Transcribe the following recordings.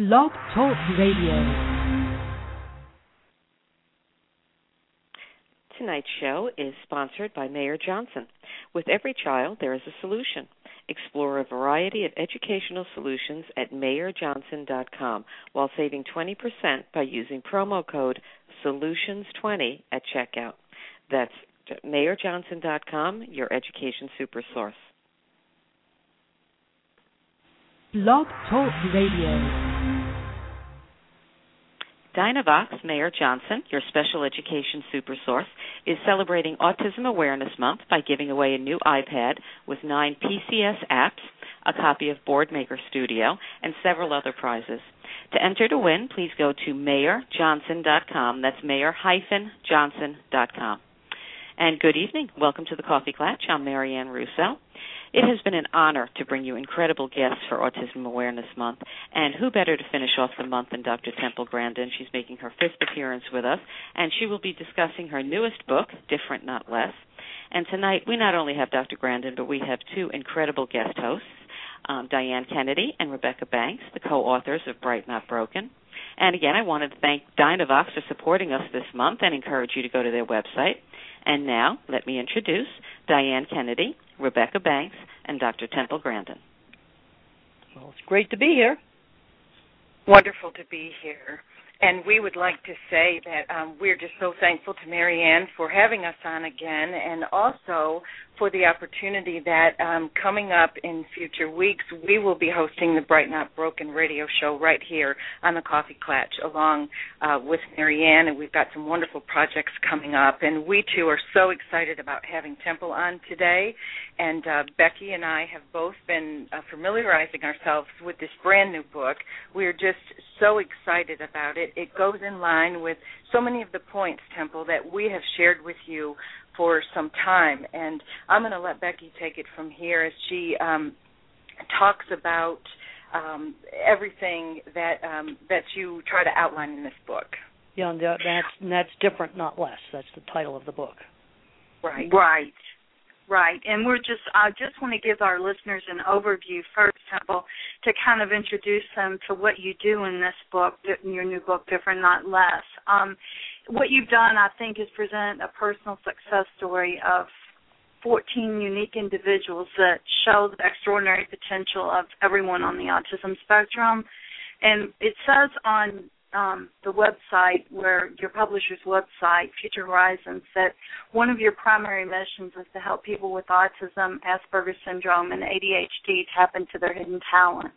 Blog Talk Radio. Tonight's show is sponsored by Mayer Johnson. With every child, there is a solution. Explore a variety of educational solutions at mayerjohnson.com while saving 20% by using promo code SOLUTIONS20 at checkout. That's mayerjohnson.com, your education super source. Blog Talk Radio. Dynavox Mayer Johnson, your special education super source, is celebrating Autism Awareness Month by giving away a new iPad with nine PCS apps, a copy of Boardmaker Studio, and several other prizes. To enter to win, please go to mayerjohnson.com. That's mayer-johnson.com. And good evening. Welcome to the Coffee Klatch. I'm Marianne Russo. It has been an honor to bring you incredible guests for Autism Awareness Month. And who better to finish off the month than Dr. Temple Grandin? She's making her fifth appearance with us, and she will be discussing her newest book, Different Not Less. And tonight, we not only have Dr. Grandin, but we have two incredible guest hosts, um, Diane Kennedy and Rebecca Banks, the co authors of Bright Not Broken. And again, I wanted to thank Dynavox for supporting us this month and encourage you to go to their website. And now, let me introduce Diane Kennedy, Rebecca Banks, and Dr. Temple Grandin. Well, it's great to be here. Wonderful to be here. And we would like to say that um, we're just so thankful to Marianne for having us on again and also for the opportunity that um, coming up in future weeks, we will be hosting the Bright Not Broken radio show right here on the Coffee Klatch along uh, with Marianne, and we've got some wonderful projects coming up. And we too are so excited about having Temple on today. And uh, Becky and I have both been uh, familiarizing ourselves with this brand new book. We're just so excited about it. It goes in line with so many of the points, Temple, that we have shared with you for some time. And I'm going to let Becky take it from here as she um, talks about um, everything that um, that you try to outline in this book. Yeah, and that's and that's different, not less. That's the title of the book. Right. Right. Right, and we're just I just want to give our listeners an overview first, Temple, to kind of introduce them to what you do in this book, in your new book, Different Not Less. Um, what you've done, I think, is present a personal success story of 14 unique individuals that show the extraordinary potential of everyone on the autism spectrum. And it says on um, the website, where your publisher's website, Future Horizons, that one of your primary missions is to help people with autism, Asperger's syndrome, and ADHD tap into their hidden talents.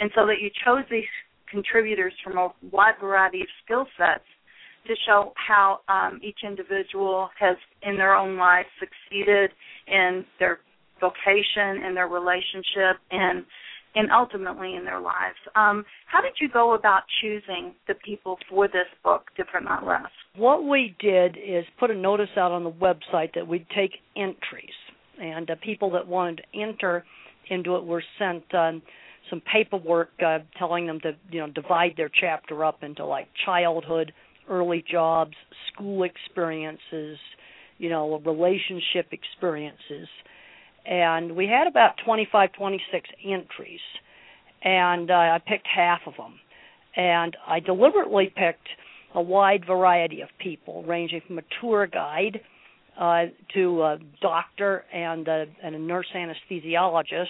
And so that you chose these contributors from a wide variety of skill sets to show how um, each individual has, in their own life, succeeded in their vocation in their relationship and and ultimately in their lives. Um, how did you go about choosing the people for this book, Different Not Less? What we did is put a notice out on the website that we'd take entries, and uh, people that wanted to enter into it were sent um, some paperwork uh, telling them to you know divide their chapter up into like childhood, early jobs, school experiences, you know, relationship experiences and we had about 25, 26 entries, and uh, I picked half of them. And I deliberately picked a wide variety of people, ranging from a tour guide uh, to a doctor and a, and a nurse anesthesiologist.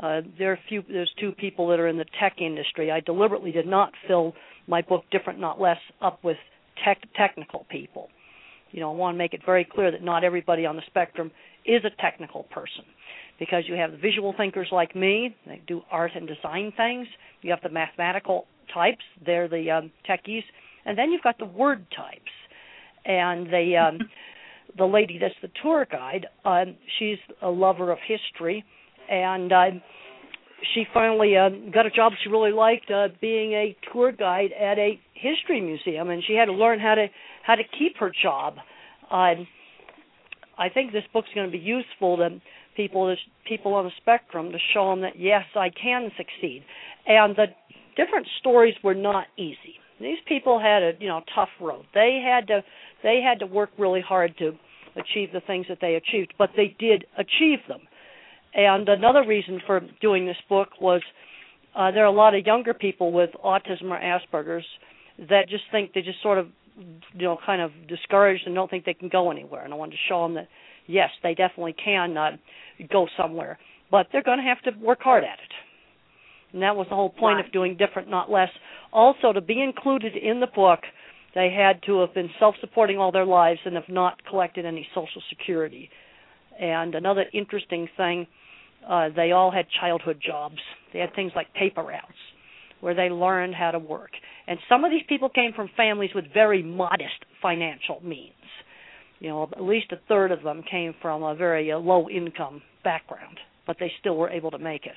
Uh, there are few. There's two people that are in the tech industry. I deliberately did not fill my book "Different Not Less" up with tech technical people. You know, I want to make it very clear that not everybody on the spectrum is a technical person because you have the visual thinkers like me, they do art and design things. You have the mathematical types, they're the um, techies, and then you've got the word types. And the um, the lady that's the tour guide, um, she's a lover of history, and uh, she finally uh, got a job she really liked, uh, being a tour guide at a history museum, and she had to learn how to how to keep her job. Uh, I think this book's going to be useful to people people on the spectrum to show them that yes, I can succeed. And the different stories were not easy. These people had a you know tough road. They had to they had to work really hard to achieve the things that they achieved, but they did achieve them. And another reason for doing this book was uh, there are a lot of younger people with autism or Asperger's that just think they just sort of, you know, kind of discouraged and don't think they can go anywhere. And I wanted to show them that yes, they definitely can uh, go somewhere, but they're going to have to work hard at it. And that was the whole point right. of doing different, not less. Also, to be included in the book, they had to have been self-supporting all their lives and have not collected any Social Security. And another interesting thing, uh, they all had childhood jobs. They had things like paper routes, where they learned how to work. And some of these people came from families with very modest financial means. You know, at least a third of them came from a very uh, low income background, but they still were able to make it.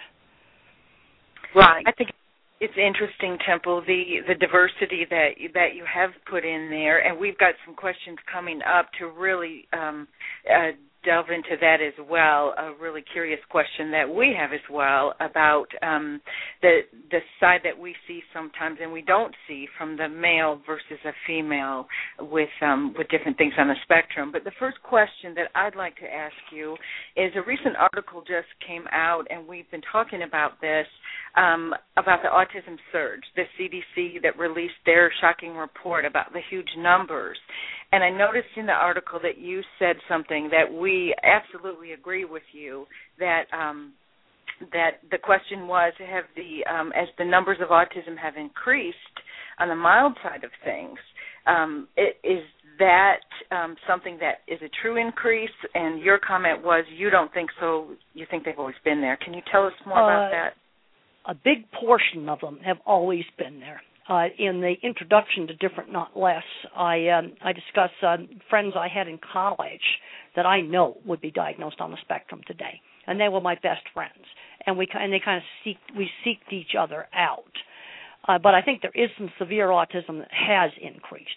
Right. I think it's interesting, Temple, the the diversity that that you have put in there, and we've got some questions coming up to really um, uh, delve into that as well. A really curious question that we have as well about um, the the side that we see sometimes and we don't see from the male versus a female with um, with different things on the spectrum. But the first question that I'd like to ask you is a recent article just came out, and we've been talking about this um, about the autism surge. The CDC that released their shocking report about the huge numbers. And I noticed in the article that you said something that we absolutely agree with you that um, that the question was have the um, as the numbers of autism have increased on the mild side of things um, it, is that um, something that is a true increase? And your comment was you don't think so you think they've always been there. Can you tell us more uh, about that a big portion of them have always been there. Uh, in the introduction to different not less i um, i discuss uh, friends i had in college that i know would be diagnosed on the spectrum today. And they were my best friends. And we and they kind of seek we seeked each other out. Uh, but i think there is some severe autism that has increased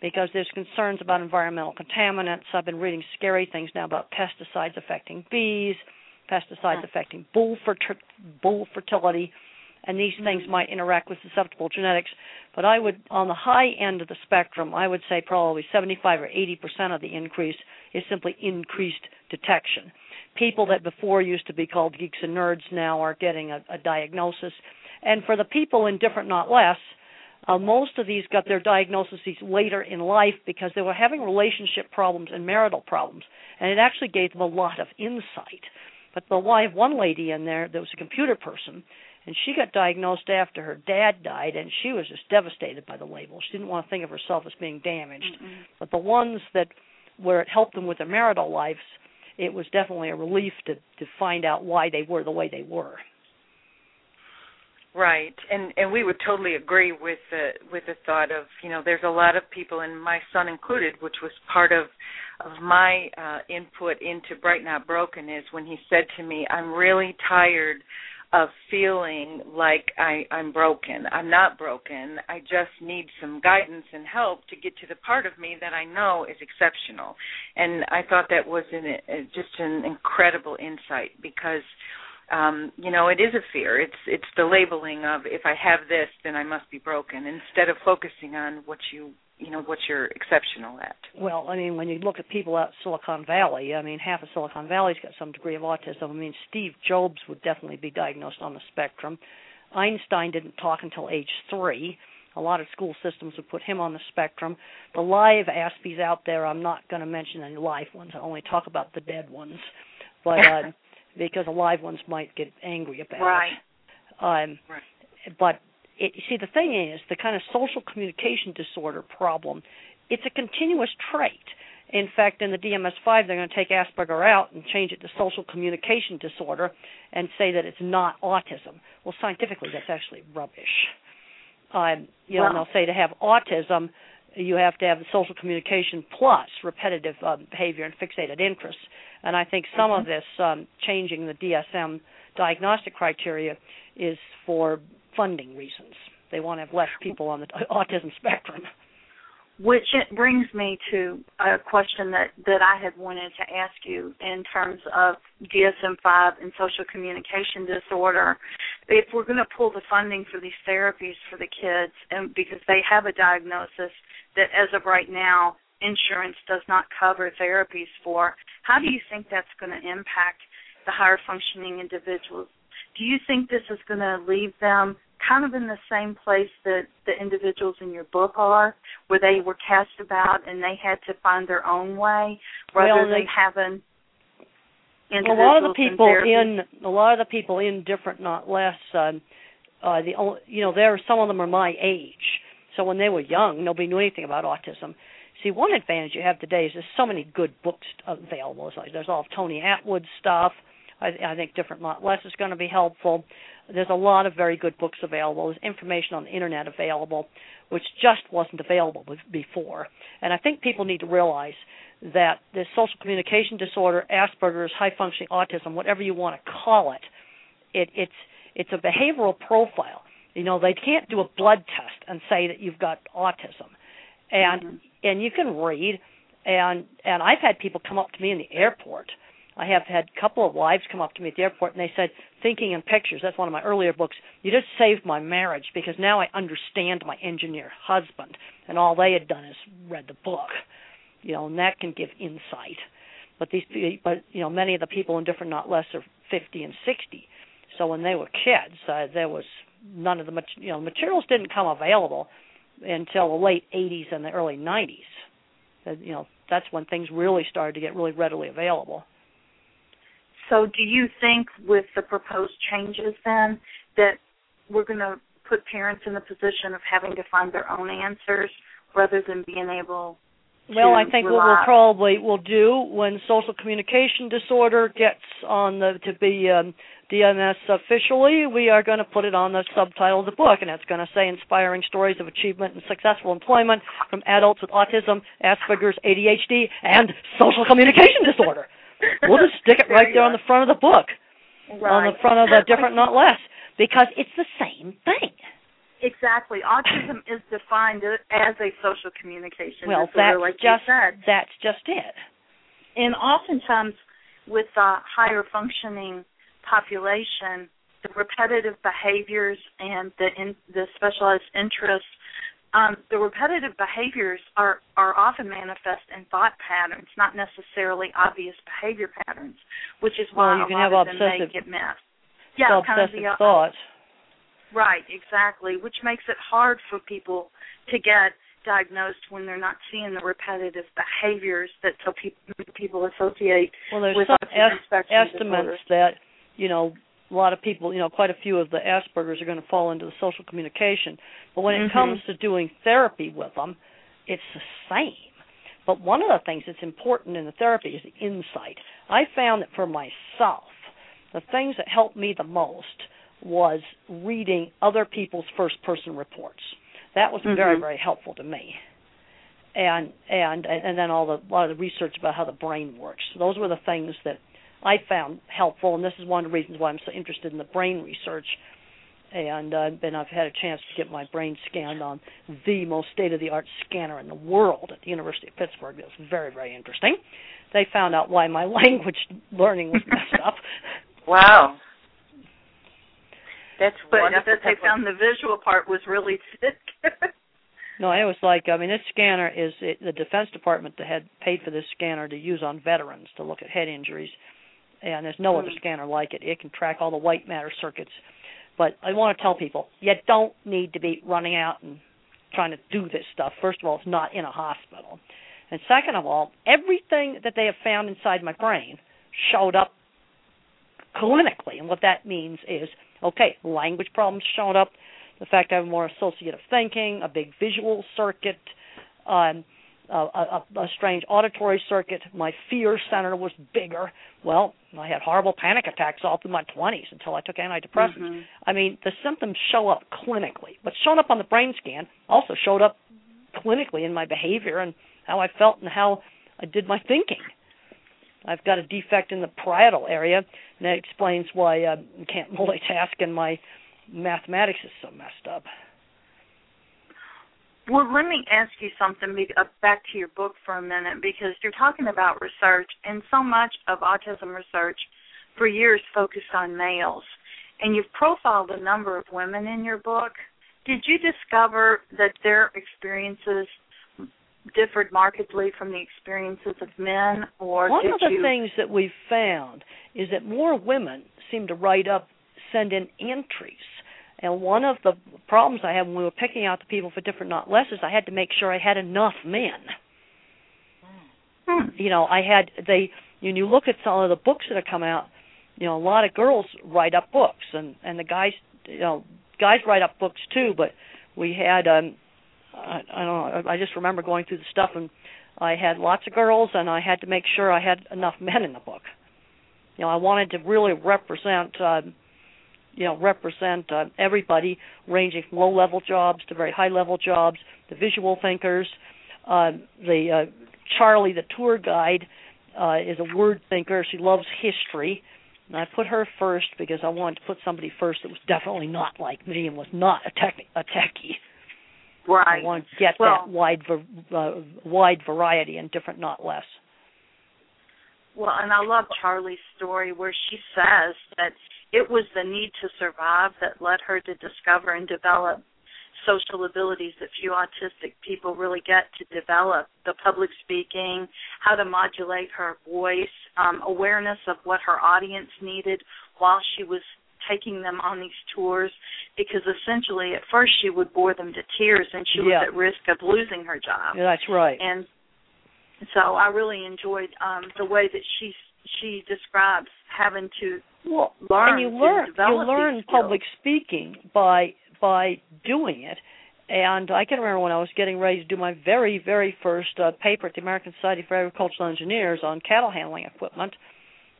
because there's concerns about environmental contaminants. I've been reading scary things now about pesticides affecting bees pesticides Hmm. affecting bull, ferti- bull fertility and these things might interact with susceptible genetics. But I would, on the high end of the spectrum, I would say probably 75 or 80 percent of the increase is simply increased detection. People that before used to be called geeks and nerds now are getting a, a diagnosis. And for the people in different, not less, uh, most of these got their diagnoses later in life because they were having relationship problems and marital problems, and it actually gave them a lot of insight. But the I have one lady in there that was a computer person, and she got diagnosed after her dad died and she was just devastated by the label. She didn't want to think of herself as being damaged. Mm-mm. but the ones that where it helped them with their marital lives it was definitely a relief to to find out why they were the way they were Right, and and we would totally agree with the with the thought of you know there's a lot of people and my son included, which was part of of my uh, input into Bright Not Broken is when he said to me, "I'm really tired of feeling like I I'm broken. I'm not broken. I just need some guidance and help to get to the part of me that I know is exceptional." And I thought that was an, uh, just an incredible insight because um you know it is a fear it's it's the labeling of if i have this then i must be broken instead of focusing on what you you know what you're exceptional at well i mean when you look at people out silicon valley i mean half of silicon valley's got some degree of autism i mean steve jobs would definitely be diagnosed on the spectrum einstein didn't talk until age three a lot of school systems would put him on the spectrum. The live Aspies out there, I'm not going to mention any live ones. I only talk about the dead ones. But uh, because the live ones might get angry about Right. it. Um, Right. But it, you see, the thing is, the kind of social communication disorder problem, it's a continuous trait. In fact, in the DMS-5, they're going to take Asperger out and change it to social communication disorder and say that it's not autism. Well, scientifically, that's actually rubbish. Um, you know, and they'll say to have autism, you have to have social communication plus repetitive um, behavior and fixated interests. And I think some of this um, changing the DSM diagnostic criteria is for funding reasons. They want to have less people on the autism spectrum. Which it brings me to a question that, that I had wanted to ask you in terms of DSM 5 and social communication disorder. If we're going to pull the funding for these therapies for the kids, and because they have a diagnosis that as of right now, insurance does not cover therapies for, how do you think that's going to impact the higher functioning individuals? Do you think this is going to leave them kind of in the same place that the individuals in your book are, where they were cast about and they had to find their own way rather well, than having a lot of the people in, in a lot of the people in different not less um uh the only you know there some of them are my age so when they were young nobody knew anything about autism. See one advantage you have today is there's so many good books available. Like there's all of tony attwood stuff. I i think different not less is going to be helpful. There's a lot of very good books available. There's information on the internet available which just wasn't available before. And i think people need to realize that this social communication disorder, Asperger's, high functioning autism, whatever you want to call it, it it's it's a behavioral profile. You know, they can't do a blood test and say that you've got autism. And mm-hmm. and you can read and and I've had people come up to me in the airport. I have had a couple of wives come up to me at the airport and they said, Thinking in Pictures, that's one of my earlier books, you just saved my marriage because now I understand my engineer husband and all they had done is read the book you know, and that can give insight. But these, but you know, many of the people in different not less are 50 and 60. So when they were kids, uh, there was none of the you know materials didn't come available until the late 80s and the early 90s. Uh, you know, that's when things really started to get really readily available. So, do you think with the proposed changes then that we're going to put parents in the position of having to find their own answers rather than being able well, I think what we'll probably will do when social communication disorder gets on the to be um, DMS officially, we are going to put it on the subtitle of the book, and it's going to say "Inspiring Stories of Achievement and Successful Employment from Adults with Autism, Asperger's, ADHD, and Social Communication Disorder." we'll just stick it right there on the front of the book, right. on the front of the different, not less, because it's the same thing. Exactly. Autism is defined as a social communication well, disorder, that's like just, you said. That's just it. And oftentimes, with a higher functioning population, the repetitive behaviors and the in, the specialized interests, um, the repetitive behaviors are are often manifest in thought patterns, not necessarily obvious behavior patterns, which is why well, you can have obsessive, get missed. Yeah, obsessive kind of the, uh, thoughts. Right, exactly, which makes it hard for people to get diagnosed when they're not seeing the repetitive behaviors that so people people associate well, there's with some es- estimates that you know a lot of people, you know, quite a few of the Aspergers are going to fall into the social communication. But when mm-hmm. it comes to doing therapy with them, it's the same. But one of the things that's important in the therapy is the insight. I found that for myself, the things that helped me the most was reading other people's first person reports. That was mm-hmm. very very helpful to me. And and and then all the a lot of the research about how the brain works. Those were the things that I found helpful, and this is one of the reasons why I'm so interested in the brain research. And uh, and I've had a chance to get my brain scanned on the most state of the art scanner in the world at the University of Pittsburgh. It was very very interesting. They found out why my language learning was messed up. Wow. That's but wonderful. that they found the visual part was really thick. no, it was like I mean, this scanner is it, the Defense Department that had paid for this scanner to use on veterans to look at head injuries, and there's no mm. other hmm. scanner like it. It can track all the white matter circuits. But I want to tell people, you don't need to be running out and trying to do this stuff. First of all, it's not in a hospital. And second of all, everything that they have found inside my brain showed up clinically. And what that means is Okay, language problems showed up. The fact I have more associative thinking, a big visual circuit, um, a, a, a strange auditory circuit. My fear center was bigger. Well, I had horrible panic attacks all through my 20s until I took antidepressants. Mm-hmm. I mean, the symptoms show up clinically, but showing up on the brain scan also showed up clinically in my behavior and how I felt and how I did my thinking. I've got a defect in the parietal area, and that explains why uh, I can't multitask and my mathematics is so messed up. Well, let me ask you something uh, back to your book for a minute because you're talking about research, and so much of autism research for years focused on males. And you've profiled a number of women in your book. Did you discover that their experiences differed markedly from the experiences of men, or one of the you... things that we've found is that more women seem to write up send in entries. And one of the problems I had when we were picking out the people for different not less is I had to make sure I had enough men. Hmm. You know, I had they when you look at some of the books that have come out, you know, a lot of girls write up books and and the guys you know, guys write up books too, but we had um I, don't know, I just remember going through the stuff and I had lots of girls and I had to make sure I had enough men in the book. You know, I wanted to really represent um you know represent uh, everybody ranging from low level jobs to very high level jobs the visual thinkers uh, the uh, charlie the tour guide uh, is a word thinker. She loves history. And i put her first because i wanted to put somebody first that was definitely not like me and was not a tech a techie Right. i want to get Well- that wide uh, wide variety and different not less Well, and I love Charlie's story where she says that it was the need to survive that led her to discover and develop social abilities that few autistic people really get to develop the public speaking, how to modulate her voice, um, awareness of what her audience needed while she was taking them on these tours because essentially at first she would bore them to tears and she Yeah. was at risk of losing her job. Yeah, that's right. And so I really enjoyed um the way that she she describes having to well learn and you to learn you learn public speaking by by doing it. And i can remember when i was getting ready to do my very very first uh, paper at the american society for agricultural engineers on cattle handling equipment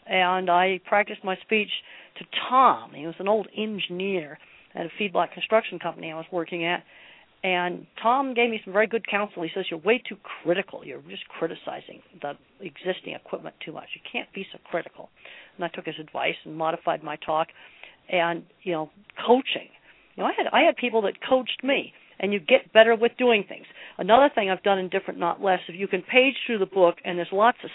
and i practiced my speech to tom he was an old engineer at a feedlot construction company i was working at and Tom gave me some very good counsel. He says you're way too critical. You're just criticizing the existing equipment too much. You can't be so critical. And I took his advice and modified my talk. And you know, coaching. You know, I had I had people that coached me, and you get better with doing things. Another thing I've done in different, not less, if you can page through the book, and there's lots of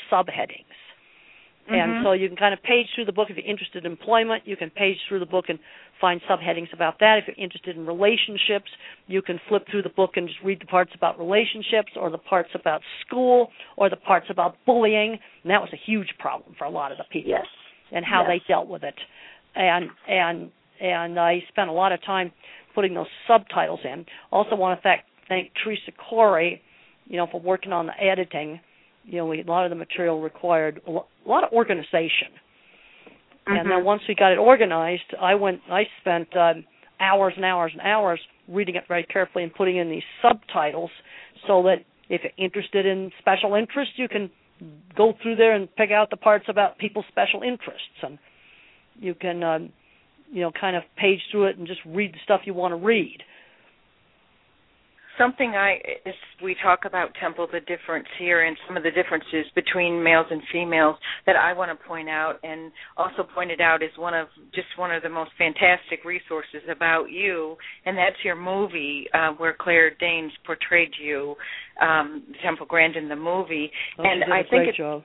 And Mhm. so you can kind of page through the book if you're interested in employment. You can page through the book and find subheadings about that. If you're interested in relationships, you can flip through the book and just read the parts about relationships, or the parts about school, or the parts about bullying. And that was a huge problem for a lot of the people Yes. and how Yes. they dealt with it. And and and I spent a lot of time putting those subtitles in. Also, want to thank thank Teresa Corey, you know, for working on the editing. You know, we, a lot of the material required a lo- a lot of organization. And then Mhm. once we got it organized, I went. I spent um, hours and hours and hours reading it very carefully and putting in these subtitles so that if you're interested in special interests, you can go through there and pick out the parts about people's special interests, and you can, um, you know, kind of page through it and just read the stuff you want to read. Something I as we talk about Temple the difference here and some of the differences between males and females that I want to point out and also pointed out is one of just one of the most fantastic resources about you and that's your movie uh, where Claire Danes portrayed you um Temple Grandin in the movie Oh, and she did a I think job.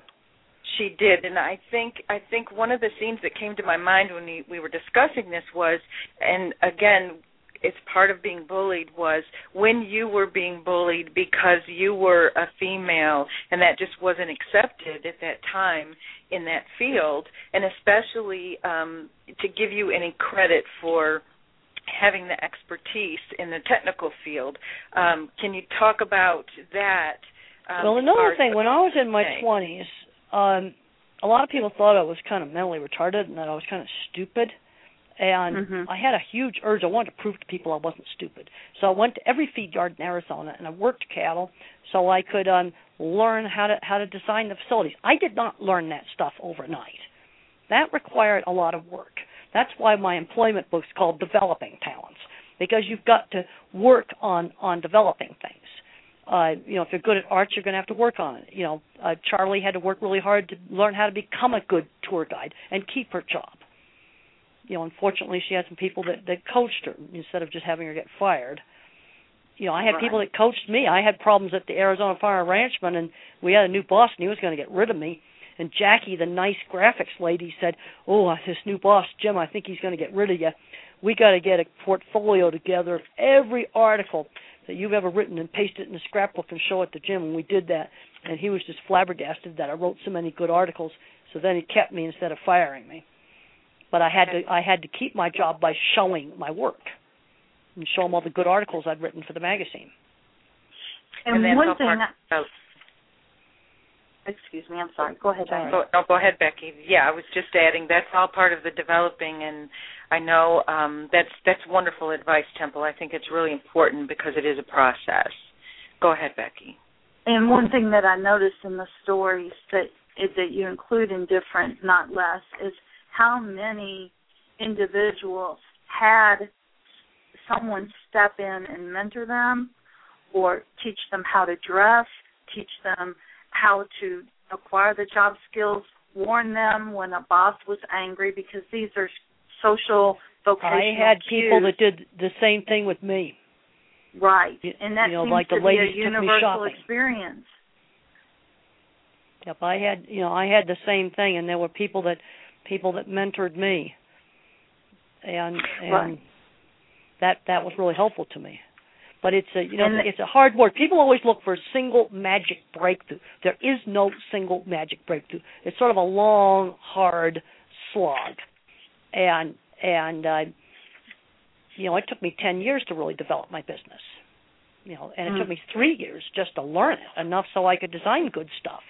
she did, and I think I think one of the scenes that came to my mind when we, we were discussing this was, and again, it's part of being bullied was when you were being bullied because you were a female, and that just wasn't accepted at that time in that field, and especially um, to give you any credit for having the expertise in the technical field. Um, can you talk about that? Um, well, another thing, when I was in my twenties, um, a lot of people thought I was kind of mentally retarded and that I was kind of stupid. And Mhm. I had a huge urge. I wanted to prove to people I wasn't stupid. So I went to every feed yard in Arizona and I worked cattle so I could um learn how to how to design the facilities. I did not learn that stuff overnight. That required a lot of work. That's why my employment book's called Developing Talents because you've got to work on on developing things. Uh, you know, if you're good at arts, you're going to have to work on it. You know, uh, Charlie had to work really hard to learn how to become a good tour guide and keep her job. You know, unfortunately, she had some people that that coached her instead of just having her get fired. You know, I had people that coached me. I had problems at the Arizona Farmer Ranchman, and we had a new boss, and he was going to get rid of me. And Jackie, the nice graphics lady, said, "Oh, this new boss, Jim, I think he's going to get rid of you. We got to get a portfolio together of every article that you've ever written and paste it in a scrapbook and show it to Jim." And we did that, and he was just flabbergasted that I wrote so many good articles. So then he kept me instead of firing me. But I had to I had to keep my job by showing my work and show them all the good articles I'd written for the magazine. And, and then one how thing, far- I, oh, excuse me, I'm sorry. Go ahead, Diane. Go, no, go ahead, Becky. Yeah, I was just adding that's all part of the developing, and I know um, that's that's wonderful advice, Temple. I think it's really important because it is a process. Go ahead, Becky. And one thing that I noticed in the stories that that you include in different, not less, is how many individuals had someone step in and mentor them, or teach them how to dress, teach them how to acquire the job skills, warn them when a boss was angry, because these are social vocational I had people that did the same thing with me. right, and that you know, seems like the to be a universal experience. Yep, I had you know I had the same thing, and there were people that people that mentored me, and and Right. that that was really helpful to me. But it's a you know And it's a hard work. People always look for a single magic breakthrough. There is no single magic breakthrough. It's sort of a long, hard slog, and and uh, you know it took me ten years to really develop my business. You know, and it Mm. took me three years just to learn it enough so I could design good stuff.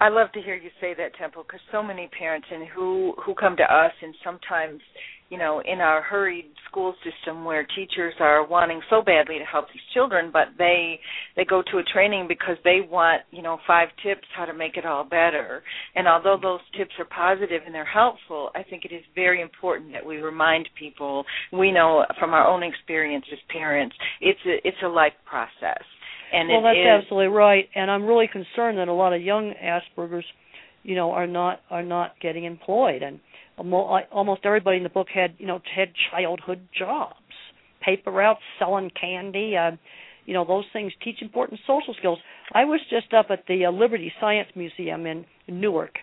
I love to hear you say that, Temple, because so many parents and who who come to us, and sometimes, you know, in our hurried school system where teachers are wanting so badly to help these children, but they they go to a training because they want, you know, five tips how to make it all better. And although those tips are positive and they're helpful, I think it is very important that we remind people. We know from our own experience as parents, it's a it's a life process. And well, that's is- absolutely right, and I'm really concerned that a lot of young Aspergers, you know, are not are not getting employed, and almost everybody in the book had you know had childhood jobs, paper routes, selling candy, uh, you know, those things teach important social skills. I was just up at the uh, Liberty Science Museum in Newark,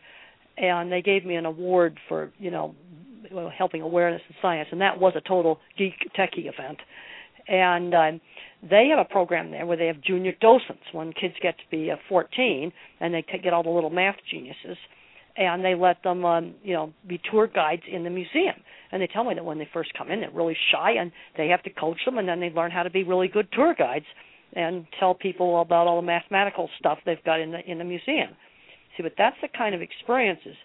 and they gave me an award for you know helping awareness in science, and that was a total geek techie event. And um, they have a program there where they have junior docents when kids get to be uh, 14, and they get all the little math geniuses, and they let them, um, you know, be tour guides in the museum. And they tell me that when they first come in, they're really shy, and they have to coach them, and then they learn how to be really good tour guides and tell people about all the mathematical stuff they've got in the in the museum. See, but that's the kind of experiences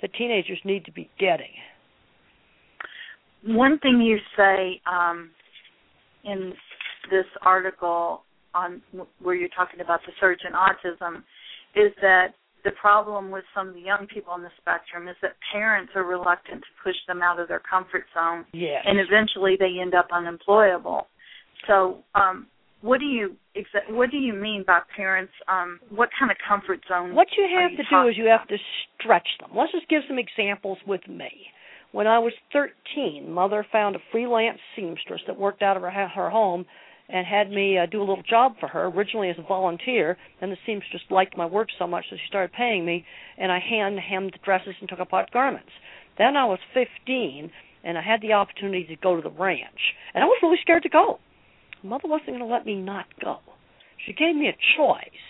that teenagers need to be getting. One thing you say um, in this article on where you're talking about the surge in autism is that the problem with some of the young people on the spectrum is that parents are reluctant to push them out of their comfort zone, Yes. and eventually they end up unemployable. So, um, what do you exa- what do you mean by parents? Um, what kind of comfort zone? What you have you to do is you have to stretch them. Let's just give some examples with me. When I was 13, mother found a freelance seamstress that worked out of her, her home and had me uh, do a little job for her, originally as a volunteer. And the seamstress liked my work so much that she started paying me, and I hand hemmed dresses and took apart garments. Then I was 15, and I had the opportunity to go to the ranch, and I was really scared to go. Mother wasn't going to let me not go. She gave me a choice,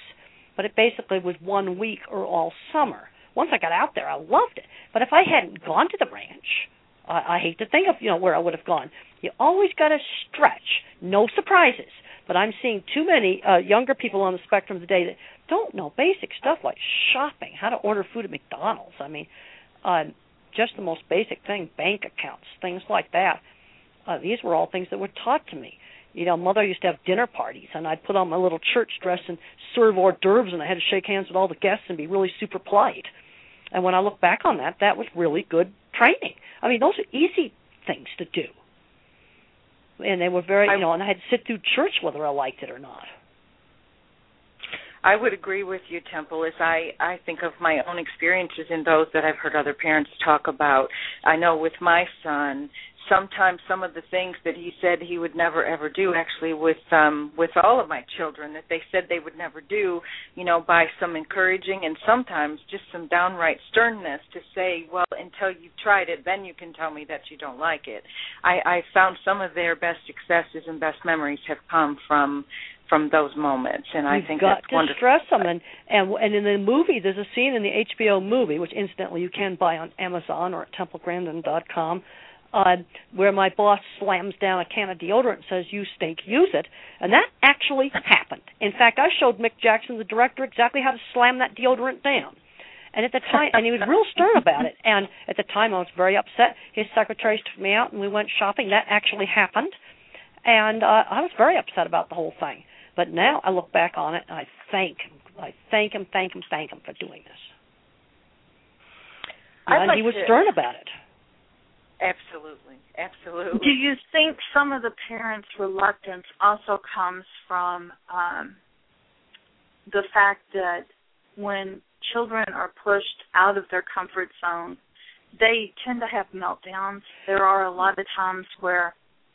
but it basically was one week or all summer. Once I got out there, I loved it. But if I hadn't gone to the ranch, I, I hate to think of you know where I would have gone. You always got to stretch. No surprises. But I'm seeing too many uh, younger people on the spectrum today that don't know basic stuff like shopping, how to order food at McDonald's. I mean, um, just the most basic thing, bank accounts, things like that. Uh, these were all things that were taught to me. You know, mother used to have dinner parties, and I'd put on my little church dress and serve hors d'oeuvres, and I had to shake hands with all the guests and be really super polite. And when I look back on that, that was really good training. I mean, those are easy things to do. And they were very, you know, and I had to sit through church whether I liked it or not. I would agree with you, Temple, as I, I think of my own experiences and those that I've heard other parents talk about. I know with my son, sometimes some of the things that he said he would never ever do actually with um with all of my children that they said they would never do you know by some encouraging and sometimes just some downright sternness to say well until you've tried it then you can tell me that you don't like it. I i found some of their best successes and best memories have come from from those moments and You've i think got that's to wonderful. stress them and, and and in the movie there's a scene in the HBO movie which incidentally you can buy on Amazon or at templegrandin.com uh where my boss slams down a can of deodorant and says you stink use it. And that actually happened. In fact I showed Mick Jackson the director exactly how to slam that deodorant down. And at the time and he was real stern about it. And at the time I was very upset. His secretaries took me out and we went shopping. That actually happened. And uh I was very upset about the whole thing. But now I look back on it and I thank him. I thank him, thank him, thank him for doing this. I'd and like he was to- stern about it. Absolutely absolutely Do you think some of the parents' reluctance also comes from um, the fact that when children are pushed out of their comfort zone, they tend to have meltdowns? There are a lot of times where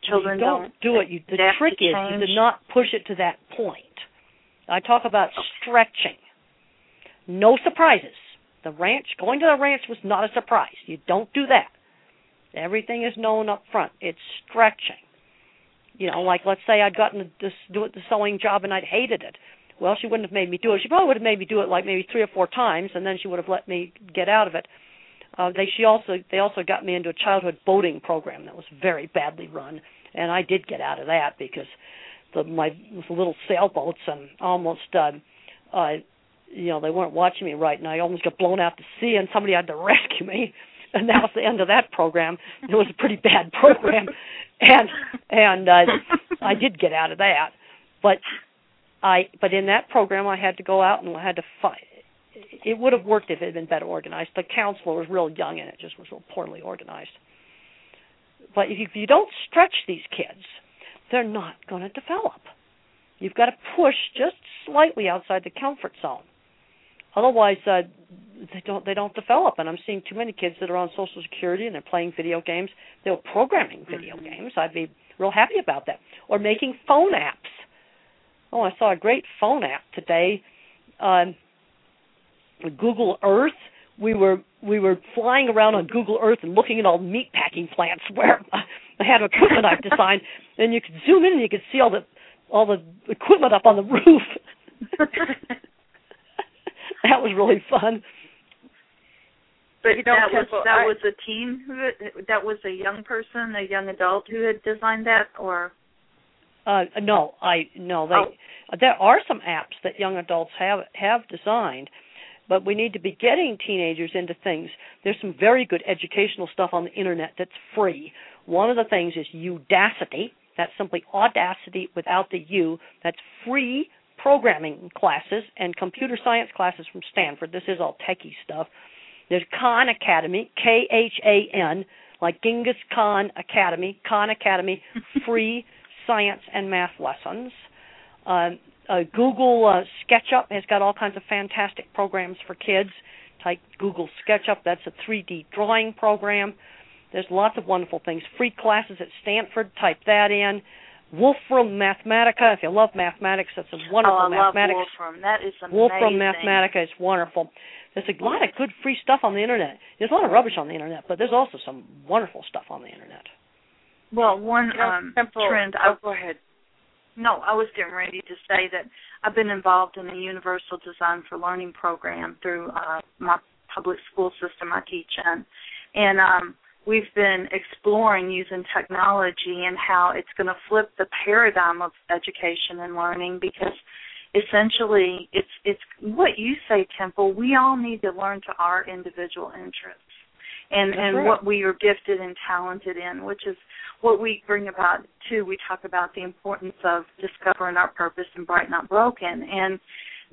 children you don't, do it. You, the adapt trick to is change. to not push it to that point. I talk about stretching. No surprises. The ranch, going to the ranch was not a surprise. You don't do that. Everything is known up front. It's stretching. You know, like let's say I'd gotten this do it the sewing job and I'd hated it. Well, she wouldn't have made me do it. She probably would have made me do it like maybe three or four times, and then she would have let me get out of it. Uh, they she also they also got me into a childhood boating program that was very badly run, and I did get out of that because the my little sailboats and almost uh, uh, you know they weren't watching me right, and I almost got blown out to sea, and somebody had to rescue me, and that was the end of that program. It was a pretty bad program, and and uh, I did get out of that, but I but in that program I had to go out and I had to fight. It would have worked if it had been better organized. The counselor was real young and it just was real poorly organized. But if you, if you don't stretch these kids, they're not going to develop. You've got to push just slightly outside the comfort zone. Otherwise, uh, they don't they don't develop. And I'm seeing too many kids that are on Social Security and they're playing video games. They're programming video Mhm. games. I'd be real happy about that. Or making phone apps. Oh, I saw a great phone app today. Um, Google Earth. We were we were flying around on Google Earth and looking at all the meat packing plants where I had equipment I've designed, and you could zoom in and you could see all the all the equipment up on the roof. that was really fun. But You know, that was that I- was a teen who that was a young person, a young adult who had designed that, or Uh, no, I no. They Oh. there are some apps that young adults have have designed, but we need to be getting teenagers into things. There's some very good educational stuff on the internet that's free. One of the things is Udacity. That's simply Audacity without the U. That's free programming classes and computer science classes from Stanford. This is all techie stuff. There's Khan Academy, K H A N, like Genghis Khan Academy, Khan Academy, free science and math lessons. Uh, uh, Google uh, SketchUp has got all kinds of fantastic programs for kids. Type Google SketchUp, that's a 3D drawing program. There's lots of wonderful things. Free classes at Stanford, type that in. Wolfram Mathematica, if you love mathematics, that's a wonderful oh, I love mathematics. Wolfram. That is amazing. Wolfram Mathematica is wonderful. There's a lot of good free stuff on the internet. There's a lot of rubbish on the internet, but there's also some wonderful stuff on the internet. Well, one um, Temple, trend. oh, I, go ahead. no, I was getting ready to say that I've been involved in the Universal Design for Learning program through uh, my public school system I teach in, and um, we've been exploring using technology and how it's going to flip the paradigm of education and learning because essentially it's it's what you say temple we all need to learn to our individual interests. And That's and right. what we are gifted and talented in which is what we bring about too. We talk about the importance of discovering our purpose and bright not broken. And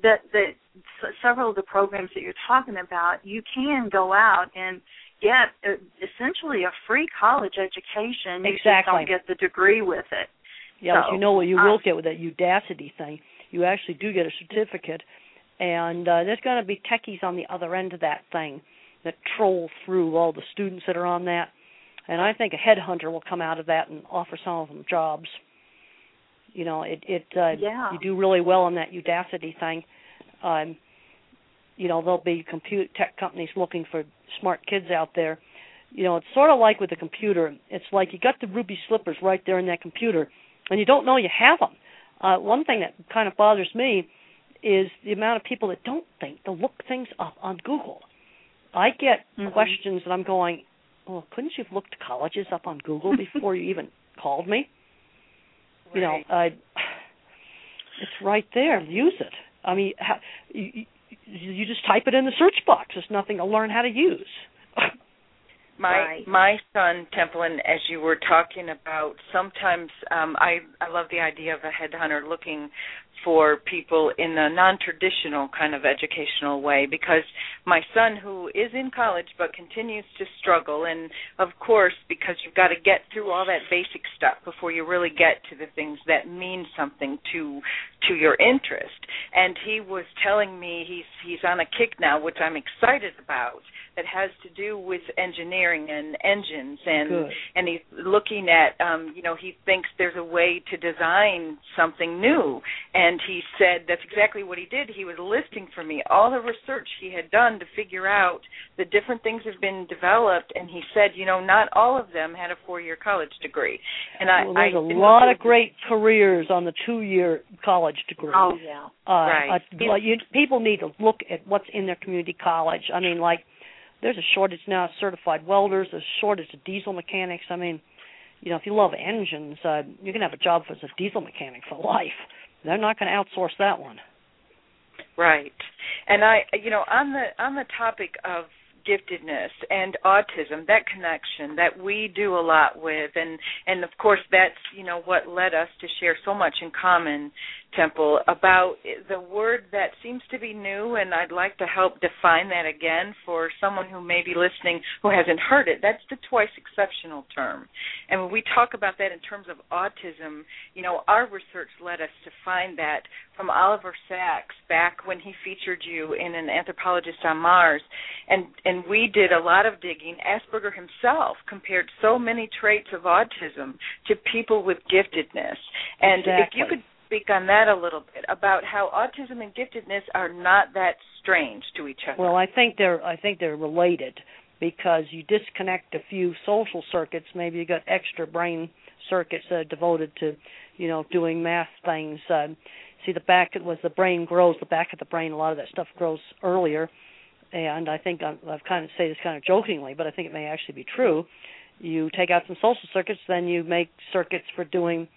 that that s- several of the programs that you're talking about you can go out and get uh, essentially a free college education you just Exactly. don't get the degree with it Yeah, but So, you know what you uh, will get with that Udacity thing. You actually do get a certificate, and uh, there's going to be techies on the other end of that thing that troll through all the students that are on that. and I think a headhunter will come out of that and offer some of them jobs. You know, it it uh, yeah. you do really well on that Udacity thing. Um, you know, there'll be compute tech companies looking for smart kids out there. You know, it's sort of like with the computer. It's like you got the ruby slippers right there in that computer, and you don't know you have them. Uh, one thing that kind of bothers me is the amount of people that don't think to look things up on Google. I get mm-hmm. questions and I'm going, well, couldn't you have looked colleges up on Google before you even called me? Right. You know, I, it's right there. Use it. I mean, how, you, you just type it in the search box. There's nothing to learn how to use. my right. my son Templin, as you were talking about, sometimes um, I I love the idea of a headhunter looking for people in a non-traditional kind of educational way because my son who is in college but continues to struggle and of course because you've got to get through all that basic stuff before you really get to the things that mean something to to your interest and he was telling me he's he's on a kick now which I'm excited about that has to do with engineering and engines and Good. and he's looking at um you know he thinks there's a way to design something new and he said that's exactly what he did he was listing for me all the research he had done to figure out the different things have been developed and he said you know not all of them had a four year college degree and i there's I a lot of great careers on the two-year college degree. Oh yeah. Uh, Right. uh, like you, people need to look at what's in their community college. I mean, like there's a shortage now of certified welders. There's a shortage of diesel mechanics. I mean, you know, if you love engines, uh, you can have a job as a diesel mechanic for life. They're not going to outsource that one. Right. And I you know, on the on the topic of giftedness and autism, that connection that we do a lot with and and of course that's, you know, what led us to share so much in common Temple about the word that seems to be new, and I'd like to help define that again for someone who may be listening who hasn't heard it. That's the twice exceptional term. And when we talk about that in terms of autism, you know, our research led us to find that from Oliver Sacks back when he featured you in an anthropologist on Mars. And and we did a lot of digging. Asperger himself compared so many traits of autism to people with giftedness. And if you could speak on that a little bit about how autism and giftedness are not that strange to each other. Well, I think they're I think they're related because you disconnect a few social circuits. Maybe you got extra brain circuits that are devoted to, you know, doing math things. Uh, see, the back was the brain grows. The back of the brain, a lot of that stuff grows earlier. And I think I'm, I've kind of say this kind of jokingly, but I think it may actually be true. You take out some social circuits, then you make circuits for doing,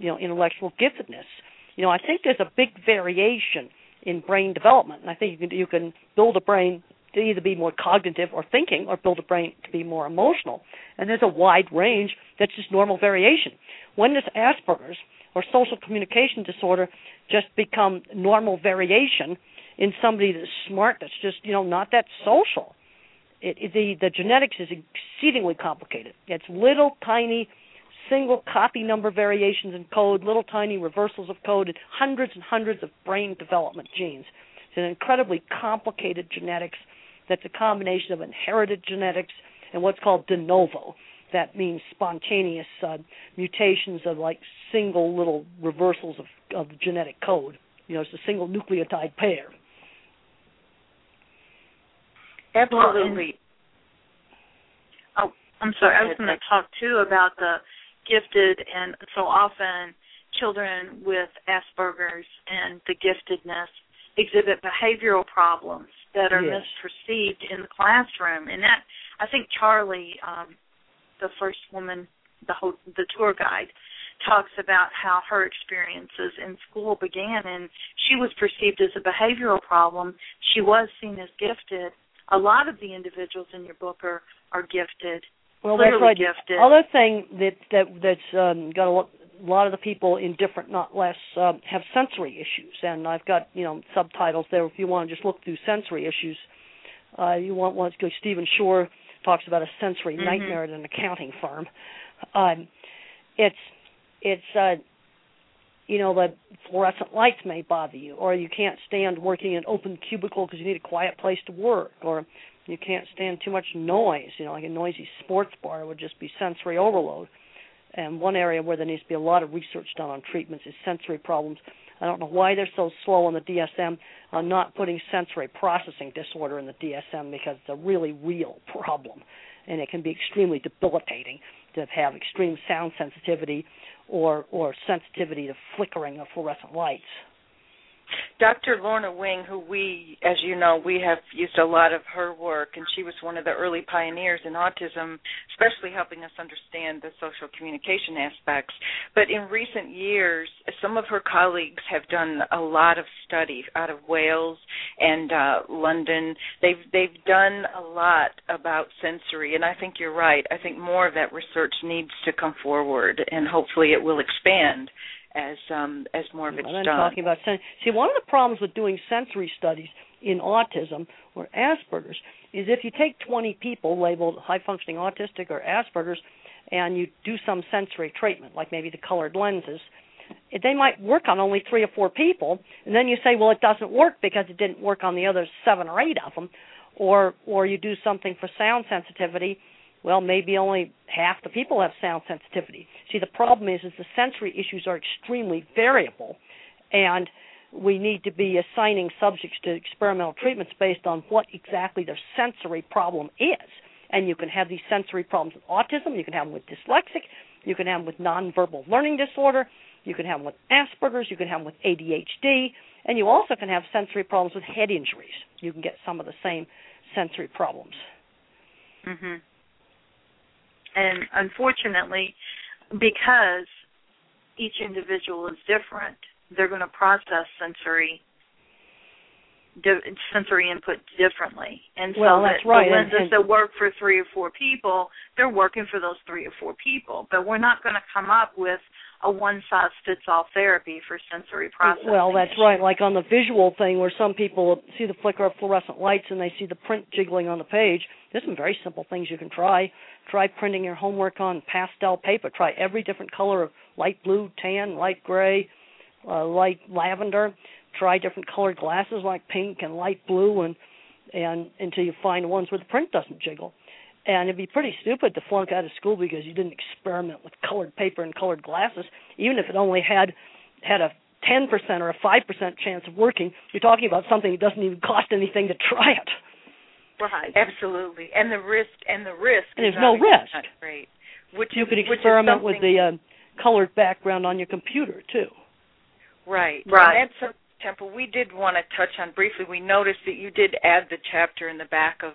you know, intellectual giftedness. You know, I think there's a big variation in brain development, and I think you can you can build a brain to either be more cognitive or thinking, or build a brain to be more emotional. And there's a wide range that's just normal variation. When does Asperger's or social communication disorder just become normal variation in somebody that's smart, that's just you know not that social? It, it, the the genetics is exceedingly complicated. It's little tiny single copy number variations in code, little tiny reversals of code, and hundreds and hundreds of brain development genes. It's an incredibly complicated genetics that's a combination of inherited genetics and what's called de novo. That means spontaneous uh, mutations of like single little reversals of, of the genetic code. You know, it's a single nucleotide pair. Absolutely. Oh, I'm sorry. I was going to talk too about the gifted, and so often children with Asperger's and the giftedness exhibit behavioral problems that are Yes. misperceived in the classroom, and that I think Charlie, um, the first woman, the whole, the tour guide, talks about how her experiences in school began, and she was perceived as a behavioral problem. She was seen as gifted. A lot of the individuals in your book are are gifted. Well, that's right. gifted. Other thing that that that's um, got a lot, a lot of the people in different, not less, um, have sensory issues, and I've got you know subtitles there if you want to just look through sensory issues. Uh, you want one go Stephen Shore talks about a sensory Mhm. nightmare at an accounting firm. Um, it's it's uh, you know the fluorescent lights may bother you, or you can't stand working in an open cubicle because you need a quiet place to work, or You can't stand too much noise. You know, like a noisy sports bar would just be sensory overload. And one area where there needs to be a lot of research done on treatments is sensory problems. I don't know why they're so slow on the DSM on not putting sensory processing disorder in the DSM because it's a really real problem, and it can be extremely debilitating to have extreme sound sensitivity or or sensitivity to flickering of fluorescent lights. Dr. Lorna Wing, who we, as you know, we have used a lot of her work, and she was one of the early pioneers in autism, especially helping us understand the social communication aspects. But in recent years, some of her colleagues have done a lot of study out of Wales and uh, London. They've they've done a lot about sensory, and I think you're right. I think more of that research needs to come forward, and hopefully it will expand as um, as more of it's I'm done. talking about sen- see one of the problems with doing sensory studies in autism or Asperger's is if you take 20 people labeled high functioning autistic or Asperger's and you do some sensory treatment like maybe the colored lenses they might work on only 3 or 4 people and then you say well it doesn't work because it didn't work on the other 7 or 8 of them or or you do something for sound sensitivity well, maybe only half the people have sound sensitivity. See, the problem is, is the sensory issues are extremely variable, and we need to be assigning subjects to experimental treatments based on what exactly their sensory problem is. And you can have these sensory problems with autism, you can have them with dyslexic, you can have them with nonverbal learning disorder, you can have them with Asperger's, you can have them with ADHD, and you also can have sensory problems with head injuries. You can get some of the same sensory problems. Mhm and unfortunately because each individual is different they're going to process sensory sensory input differently. And well, so that's that right. the lenses and, and, that work for three or four people they're working for those three or four people. But we're not going to come up with a one size fits all therapy for sensory processing well that's right like on the visual thing where some people see the flicker of fluorescent lights and they see the print jiggling on the page. There's some very simple things you can try. Try printing your homework on pastel paper. Try every different color of light blue tan light gray uh, light lavender try different colored glasses like pink and light blue and and until you find ones where the print doesn't jiggle. And it'd be pretty stupid to flunk out of school because you didn't experiment with colored paper and colored glasses. Even if it only had had a 10% or a 5% chance of working you're talking about something that doesn't even cost anything to try it. Right. Absolutely. And the risk and the risk and there's is no risk. not great. Which you is, could which is experiment with the uh, colored background on your computer too. Right. Right. And that's a Temple we did want to touch on briefly. We noticed that you did add the chapter in the back of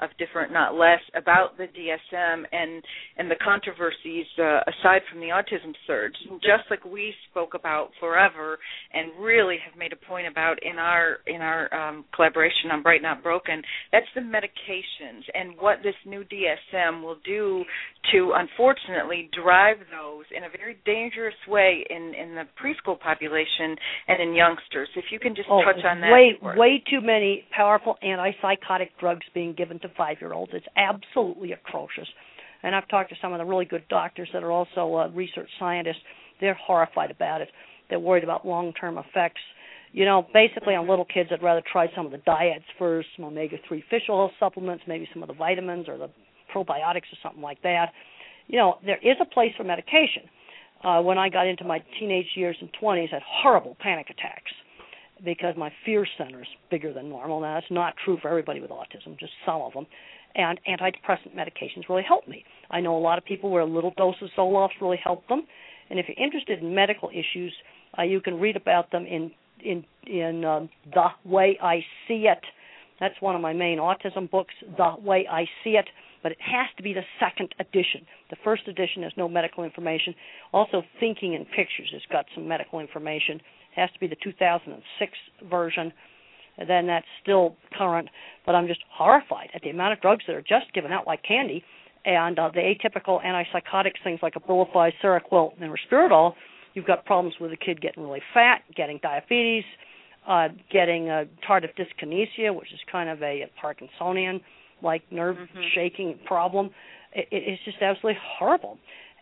of different not less about the DSM and and the controversies uh, aside from the autism surge. Just like we spoke about forever and really have made a point about in our in our um, collaboration on Bright Not Broken that's the medications and what this new DSM will do to unfortunately drive those in a very dangerous way in in the preschool population and in youngsters. If you can just oh, touch on that way way too many powerful antipsychotic drugs being given to five year olds. It's absolutely atrocious. And I've talked to some of the really good doctors that are also uh, research scientists. They're horrified about it. They're worried about long term effects. You know, basically on little kids, I'd rather try some of the diets first, some omega three fish oil supplements, maybe some of the vitamins or the probiotics or something like that. You know, there is a place for medication. Uh, when I got into my teenage years and 20s, I had horrible panic attacks because my fear center is bigger than normal. Now, that's not true for everybody with autism, just some of them. And antidepressant medications really help me. I know a lot of people where a little dose of Zoloft really help them. And if you're interested in medical issues, uh, you can read about them in in in um, The Way I See It. That's one of my main autism books, The Way I See It. But it has to be the second edition. The first edition has no medical information. Also, Thinking in Pictures has got some medical information has to be the 2006 version. And then that's still current, but I'm just horrified at the amount of drugs that are just given out like candy, and uh, the atypical antipsychotics, things like Abilify, Seroquel, and Risperdal. You've got problems with the kid getting really fat, getting diabetes, uh, getting uh, tardive dyskinesia, which is kind of a, a Parkinsonian like nerve mm-hmm. shaking problem. It, it's just absolutely horrible.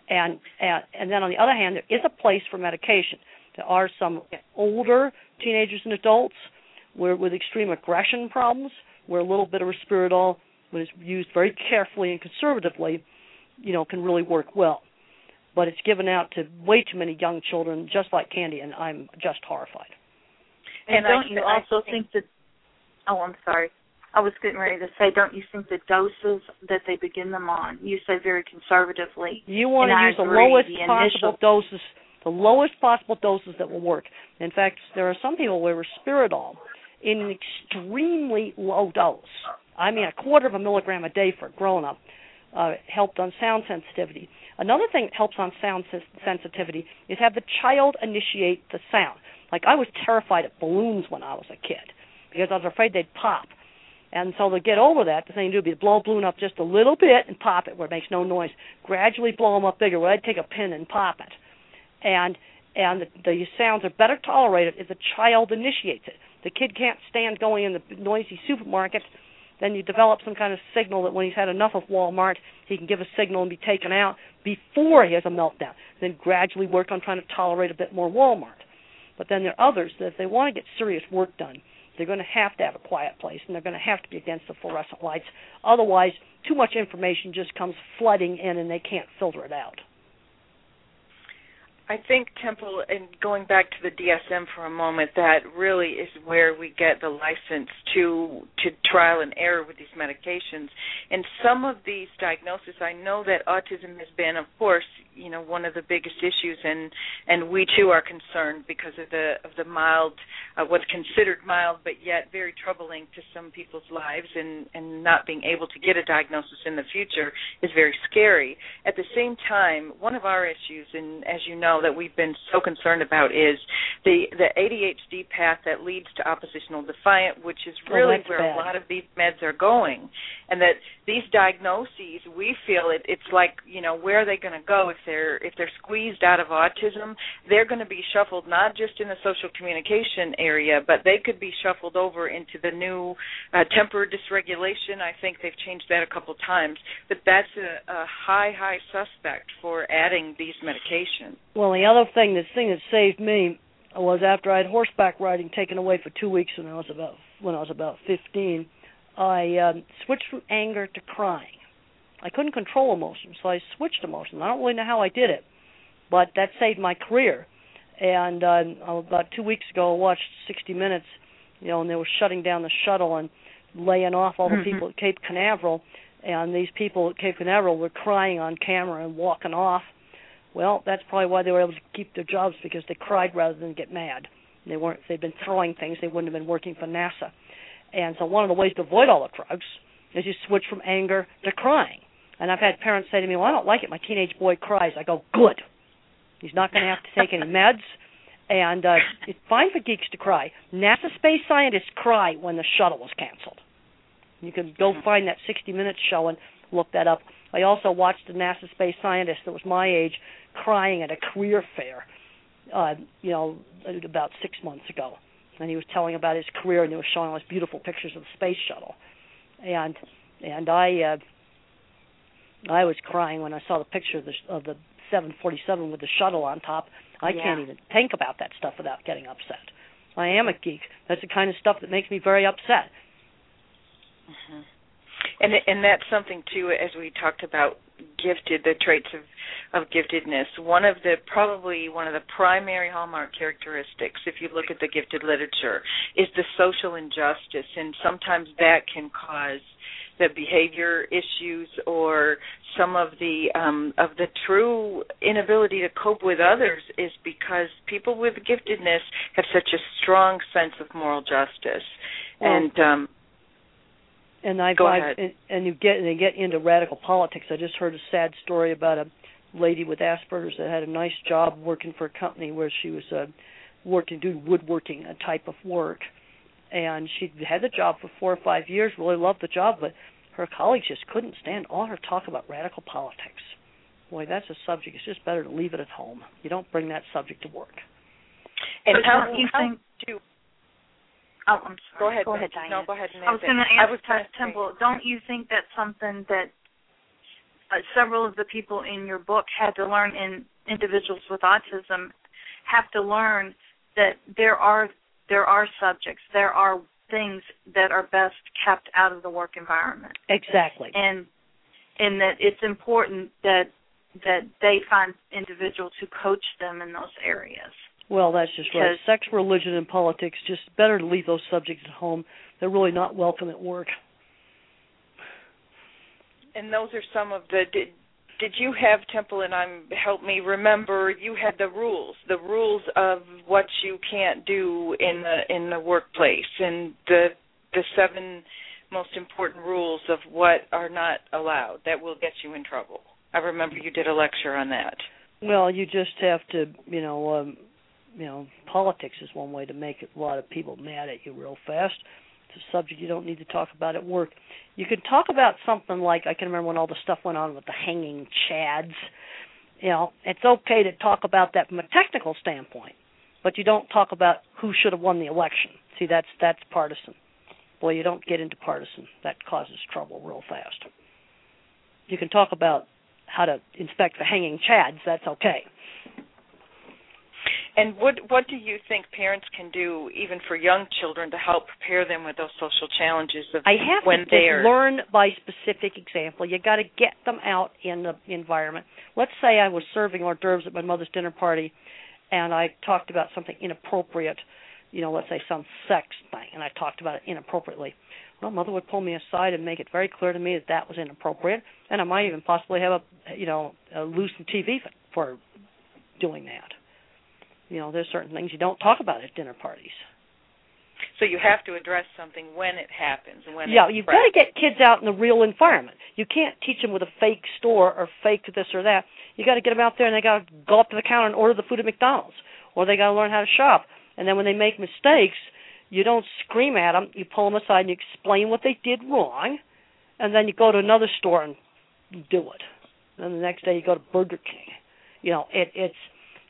And, and and then on the other hand, there is a place for medication. There are some older teenagers and adults where with extreme aggression problems, where a little bit of Risperdal when it's used very carefully and conservatively, you know, can really work well. But it's given out to way too many young children, just like candy, and I'm just horrified. And, and don't I, you also think, think that? Oh, I'm sorry. I was getting ready to say, don't you think the doses that they begin them on? You say very conservatively. You want to use the lowest the possible doses, the lowest possible doses that will work. In fact, there are some people where Risperdal in an extremely low dose. I mean, a quarter of a milligram a day for a grown-up uh, helped on sound sensitivity. Another thing that helps on sound sensitivity is have the child initiate the sound. Like I was terrified of balloons when I was a kid because I was afraid they'd pop. And so to get over that, the thing to do would be to blow a balloon up just a little bit and pop it where it makes no noise. Gradually blow them up bigger where I'd take a pin and pop it. And and the, the sounds are better tolerated if the child initiates it. The kid can't stand going in the noisy supermarket. Then you develop some kind of signal that when he's had enough of Walmart, he can give a signal and be taken out before he has a meltdown. Then gradually work on trying to tolerate a bit more Walmart. But then there are others that if they want to get serious work done, they're going to have to have a quiet place, and they're going to have to be against the fluorescent lights. Otherwise, too much information just comes flooding in, and they can't filter it out. I think Temple, and going back to the DSM for a moment, that really is where we get the license to to trial and error with these medications. And some of these diagnoses, I know that autism has been, of course, you know, one of the biggest issues, and and we too are concerned because of the of the mild, uh, what's considered mild, but yet very troubling to some people's lives, and and not being able to get a diagnosis in the future is very scary. At the same time, one of our issues, and as you know that we've been so concerned about is the the ADHD path that leads to oppositional defiant, which is oh, really oh, where bad. a lot of these meds are going, and that these diagnoses we feel it it's like you know where are they going to go if they're if they're squeezed out of autism? They're going to be shuffled not just in the social communication area but they could be shuffled over into the new uh, temper dysregulation. I think they've changed that a couple times but that's a, a high high suspect for adding these medications. Well the other thing the thing that saved me was after I had horseback riding taken away for 2 weeks when I was about when I was about 15 I um, switched from anger to crying. I couldn't control emotions, so I switched emotions. I don't really know how I did it, but that saved my career. And uh, about two weeks ago, I watched 60 Minutes, you know, and they were shutting down the shuttle and laying off all the mm-hmm. people at Cape Canaveral, and these people at Cape Canaveral were crying on camera and walking off. Well, that's probably why they were able to keep their jobs because they cried rather than get mad. They weren't. They'd been throwing things, they wouldn't have been working for NASA. And so one of the ways to avoid all the drugs is you switch from anger to crying. And I've had parents say to me, "Well, I don't like it. My teenage boy cries." I go, "Good. He's not going to have to take any meds." And uh, it's fine for geeks to cry. NASA space scientists cry when the shuttle was canceled. You can go find that 60 Minutes show and look that up. I also watched a NASA space scientist that was my age crying at a career fair, uh, you know, about six months ago and he was telling about his career, and he was showing all these beautiful pictures of the space shuttle, and and I uh, I was crying when I saw the picture of the of the 747 with the shuttle on top. I yeah. can't even think about that stuff without getting upset. I am a geek. That's the kind of stuff that makes me very upset. Mm-hmm. And and that's something too, as we talked about gifted, the traits of of giftedness. One of the probably one of the primary hallmark characteristics, if you look at the gifted literature, is the social injustice, and sometimes that can cause the behavior issues or some of the um, of the true inability to cope with others is because people with giftedness have such a strong sense of moral justice, and um, and I Go ahead. And, and you get and they get into radical politics. I just heard a sad story about a lady with Asperger's that had a nice job working for a company where she was uh, working doing woodworking, a type of work, and she had the job for four or five years. Really loved the job, but her colleagues just couldn't stand all her talk about radical politics. Boy, that's a subject. It's just better to leave it at home. You don't bring that subject to work. And how, do you how think? Do, Oh, I'm sorry. Go ahead. Go ahead, Diane. No, go ahead. I was going to ask was Temple. Don't you think that's something that uh, several of the people in your book had to learn in individuals with autism have to learn that there are there are subjects, there are things that are best kept out of the work environment. Exactly. And and that it's important that that they find individuals who coach them in those areas. Well, that's just right. Sex, religion, and politics. Just better to leave those subjects at home. They're really not welcome at work. And those are some of the. Did, did you have Temple and I'm help me remember? You had the rules, the rules of what you can't do in the in the workplace, and the the seven most important rules of what are not allowed that will get you in trouble. I remember you did a lecture on that. Well, you just have to, you know, um, you know, politics is one way to make a lot of people mad at you real fast. It's a subject you don't need to talk about at work. You can talk about something like I can remember when all the stuff went on with the hanging chads. You know, it's okay to talk about that from a technical standpoint, but you don't talk about who should have won the election. See, that's that's partisan. Boy, you don't get into partisan. That causes trouble real fast. You can talk about how to inspect the hanging chads. That's okay. And what what do you think parents can do, even for young children, to help prepare them with those social challenges of I have when to they are learn by specific example. You got to get them out in the environment. Let's say I was serving hors d'oeuvres at my mother's dinner party, and I talked about something inappropriate. You know, let's say some sex thing, and I talked about it inappropriately. Well, mother would pull me aside and make it very clear to me that that was inappropriate, and I might even possibly have a, you know, a loosened TV for doing that you know, there's certain things you don't talk about at dinner parties. So you have to address something when it happens. When yeah, you've got to get kids out in the real environment. You can't teach them with a fake store or fake this or that. You got to get them out there and they got to go up to the counter and order the food at McDonald's, or they got to learn how to shop. And then when they make mistakes, you don't scream at them. You pull them aside and you explain what they did wrong, and then you go to another store and do it. And the next day you go to Burger King. You know, it, it's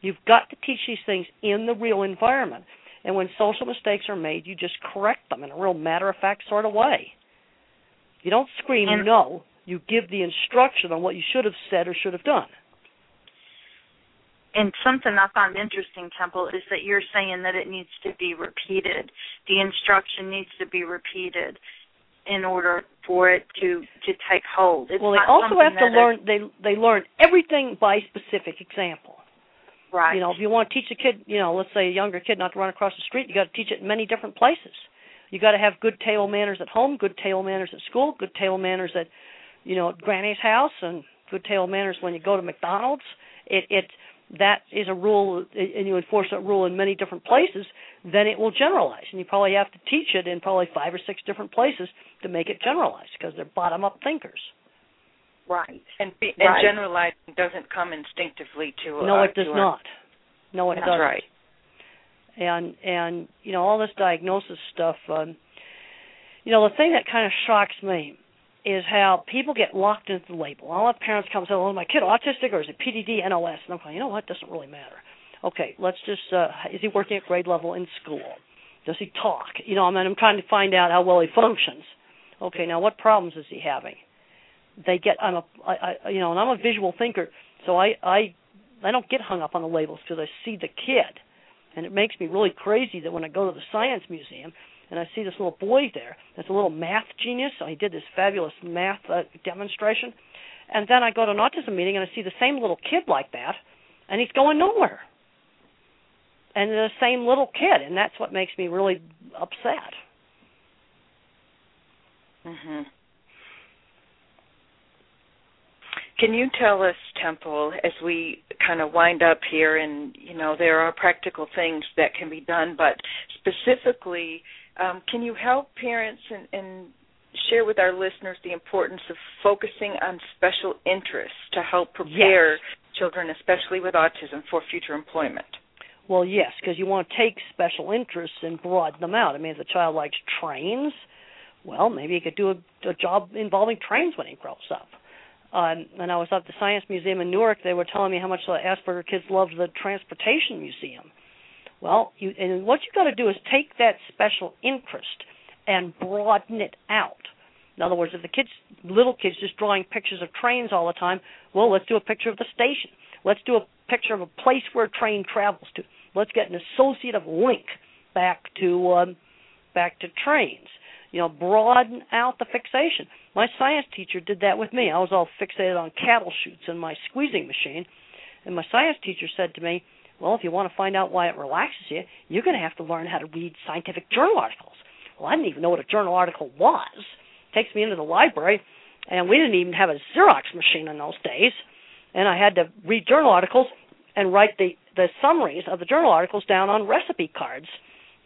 You've got to teach these things in the real environment. And when social mistakes are made, you just correct them in a real matter of fact sort of way. You don't scream and, no, you give the instruction on what you should have said or should have done. And something I find interesting, Temple, is that you're saying that it needs to be repeated. The instruction needs to be repeated in order for it to to take hold. It's well, they also have to learn. They they learn everything by specific example. Right. You know, if you want to teach a kid, you know, let's say a younger kid not to run across the street, you got to teach it in many different places. You got to have good table manners at home, good table manners at school, good table manners at, you know, at Granny's house, and good table manners when you go to McDonald's. It it that is a rule, and you enforce that rule in many different places. Then it will generalize, and you probably have to teach it in probably five or six different places to make it generalize because they're bottom up thinkers. Right. And be, and right. generalizing doesn't come instinctively to a No, uh, it does not. No, it That's doesn't. right. And and you know all this diagnosis stuff. Um, you know the thing that kind of shocks me is how people get locked into the label. I'll have parents come and say, "Well, is my kid autistic or is it PDD, NOS?" And I'm going, "You know what? It doesn't really matter." Okay, let's just. Uh, is he working at grade level in school? Does he talk? You know, I mean, I'm trying to find out how well he functions. Okay, now what problems is he having? They get I'm a I, I you know and I'm a visual thinker so I I I don't get hung up on the labels because I see the kid. And it makes me really crazy that when I go to the science museum and I see this little boy there that's a little math genius so he did this fabulous math uh, demonstration and then I go to an autism meeting and I see the same little kid like that and he's going nowhere. And the same little kid and that's what makes me really upset. Mhm can you tell us, Temple, as we kind of wind up here, and you know there are practical things that can be done, but specifically, um, can you help parents and, and share with our listeners the importance of focusing on special interests to help prepare yes. children, especially with autism, for future employment? Well, yes, because you want to take special interests and broaden them out. I mean, if the child likes trains, well, maybe he could do a, a job involving trains when he grows up um, when I was at the Science Museum in Newark, they were telling me how much the Asperger kids loved the Transportation Museum. Well, you, and what you got to do is take that special interest and broaden it out. In other words, if the kids, little kids, just drawing pictures of trains all the time, well, let's do a picture of the station. Let's do a picture of a place where a train travels to. Let's get an associative link back to um, back to trains. You know, broaden out the fixation. My science teacher did that with me. I was all fixated on cattle chutes and my squeezing machine, and my science teacher said to me, "Well, if you want to find out why it relaxes you, you're going to have to learn how to read scientific journal articles." Well, I didn't even know what a journal article was. Takes me into the library, and we didn't even have a Xerox machine in those days, and I had to read journal articles and write the the summaries of the journal articles down on recipe cards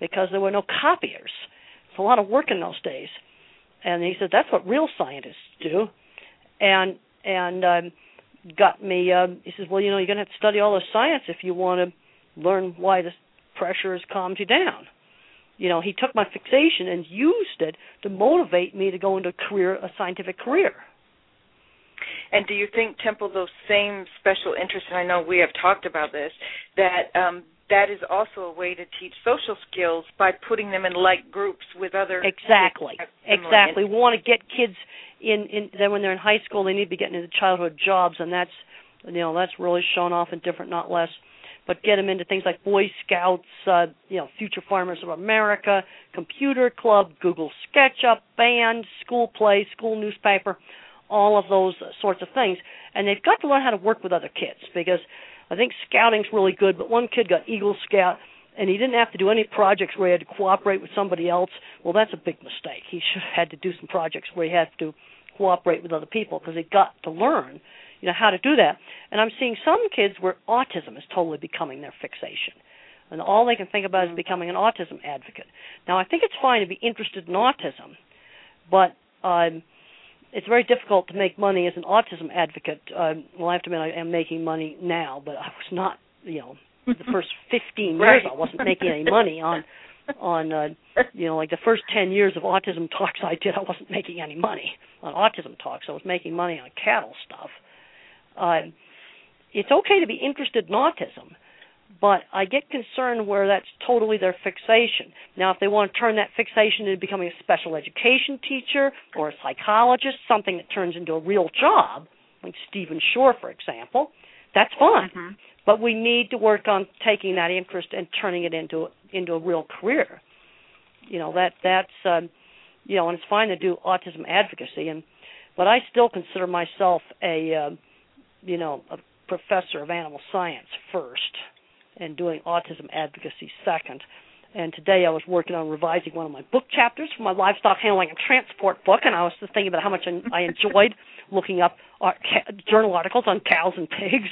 because there were no copiers. It's a lot of work in those days. And he said that's what real scientists do. And and um got me uh he says, Well, you know, you're gonna have to study all the science if you want to learn why the pressure has calmed you down. You know, he took my fixation and used it to motivate me to go into a career a scientific career. And do you think, Temple, those same special interests, and I know we have talked about this, that um, that is also a way to teach social skills by putting them in like groups with other exactly. exactly. we want to get kids in in then when they're in high school they need to be getting into childhood jobs and that's you know that's really shown off in different not less. But get them into things like boy scouts uh you know future farmers of america computer club google sketchup band school play school newspaper all of those sorts of things. And they've got to learn how to work with other kids because I think scouting's really good, but one kid got Eagle Scout and he didn't have to do any projects where he had to cooperate with somebody else. Well, that's a big mistake. He should have had to do some projects where he had to cooperate with other people because he got to learn, you know, how to do that. And I'm seeing some kids where autism is totally becoming their fixation. And all they can think about is becoming an autism advocate. Now, I think it's fine to be interested in autism, but um it's very difficult to make money as an autism advocate. Um, well, I have to admit, I am making money now, but I was not, you know, the first 15 years. I wasn't making any money on on uh you know like the first 10 years of autism talks I did I wasn't making any money on autism talks I was making money on cattle stuff uh it's okay to be interested in autism but I get concerned where that's totally their fixation. Now, if they want to turn that fixation into becoming a special education teacher or a psychologist, something that turns into a real job, like Stephen Shore, for example, that's fine. Mm-hmm. But we need to work on taking that interest and turning it into into a real career. You know that that's um, you know, and it's fine to do autism advocacy, and but I still consider myself a uh, you know a professor of animal science first and doing autism advocacy second. And today I was working on revising one of my book chapters for my livestock handling and transport book, and I was just thinking about how much I enjoyed looking up art, ca- journal articles on cows and pigs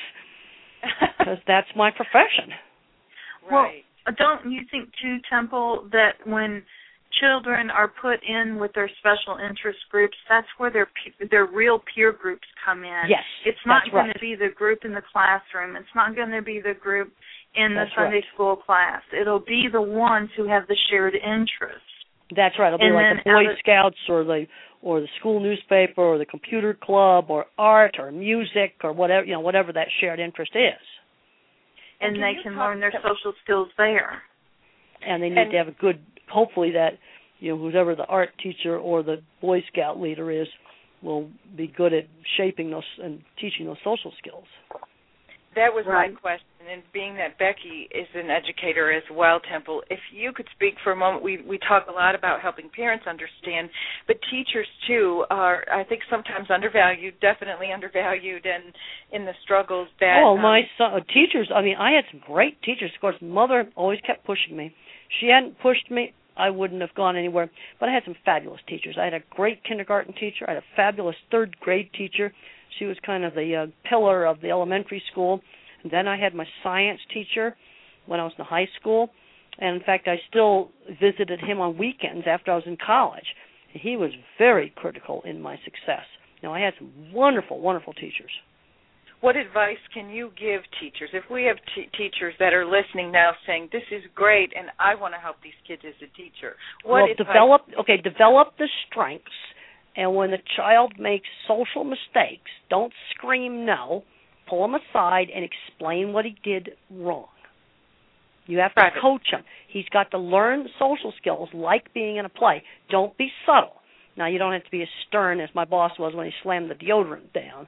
because that's my profession. Right. Well, don't you think too, Temple, that when children are put in with their special interest groups, that's where their pe- their real peer groups come in. Yes, it's not going right. to be the group in the classroom. It's not going to be the group in the That's Sunday right. school class. It'll be the ones who have the shared interest. That's right. It'll be like the Boy of- Scouts or the or the school newspaper or the computer club or art or music or whatever you know whatever that shared interest is. And, And can they can talk learn their social skills there. And they need And- to have a good. Hopefully that you know whoever the art teacher or the Boy Scout leader is will be good at shaping those and teaching those social skills. That was Right. my question, and being that Becky is an educator as well, Temple, if you could speak for a moment, we we talk a lot about helping parents understand, but teachers too are, I think, sometimes undervalued, definitely undervalued, and in the struggles that. oh, um, my son, uh, teachers. I mean, I had some great teachers. Of course, mother always kept pushing me. She hadn't pushed me, I wouldn't have gone anywhere. But I had some fabulous teachers. I had a great kindergarten teacher. I had a fabulous third grade teacher. She was kind of the uh, pillar of the elementary school. And then I had my science teacher when I was in high school. And in fact, I still visited him on weekends after I was in college. He was very critical in my success. Now, I had some wonderful, wonderful teachers. What advice can you give teachers? If we have t- teachers that are listening now saying, "This is great, and I want to help these kids as a teacher," what well, develop okay, develop the strengths, and when the child makes social mistakes, don't scream no. Pull him aside and explain what he did wrong. You have to Right. coach him. He's got to learn social skills like being in a play. Don't be subtle. Now you don't have to be as stern as my boss was when he slammed the deodorant down,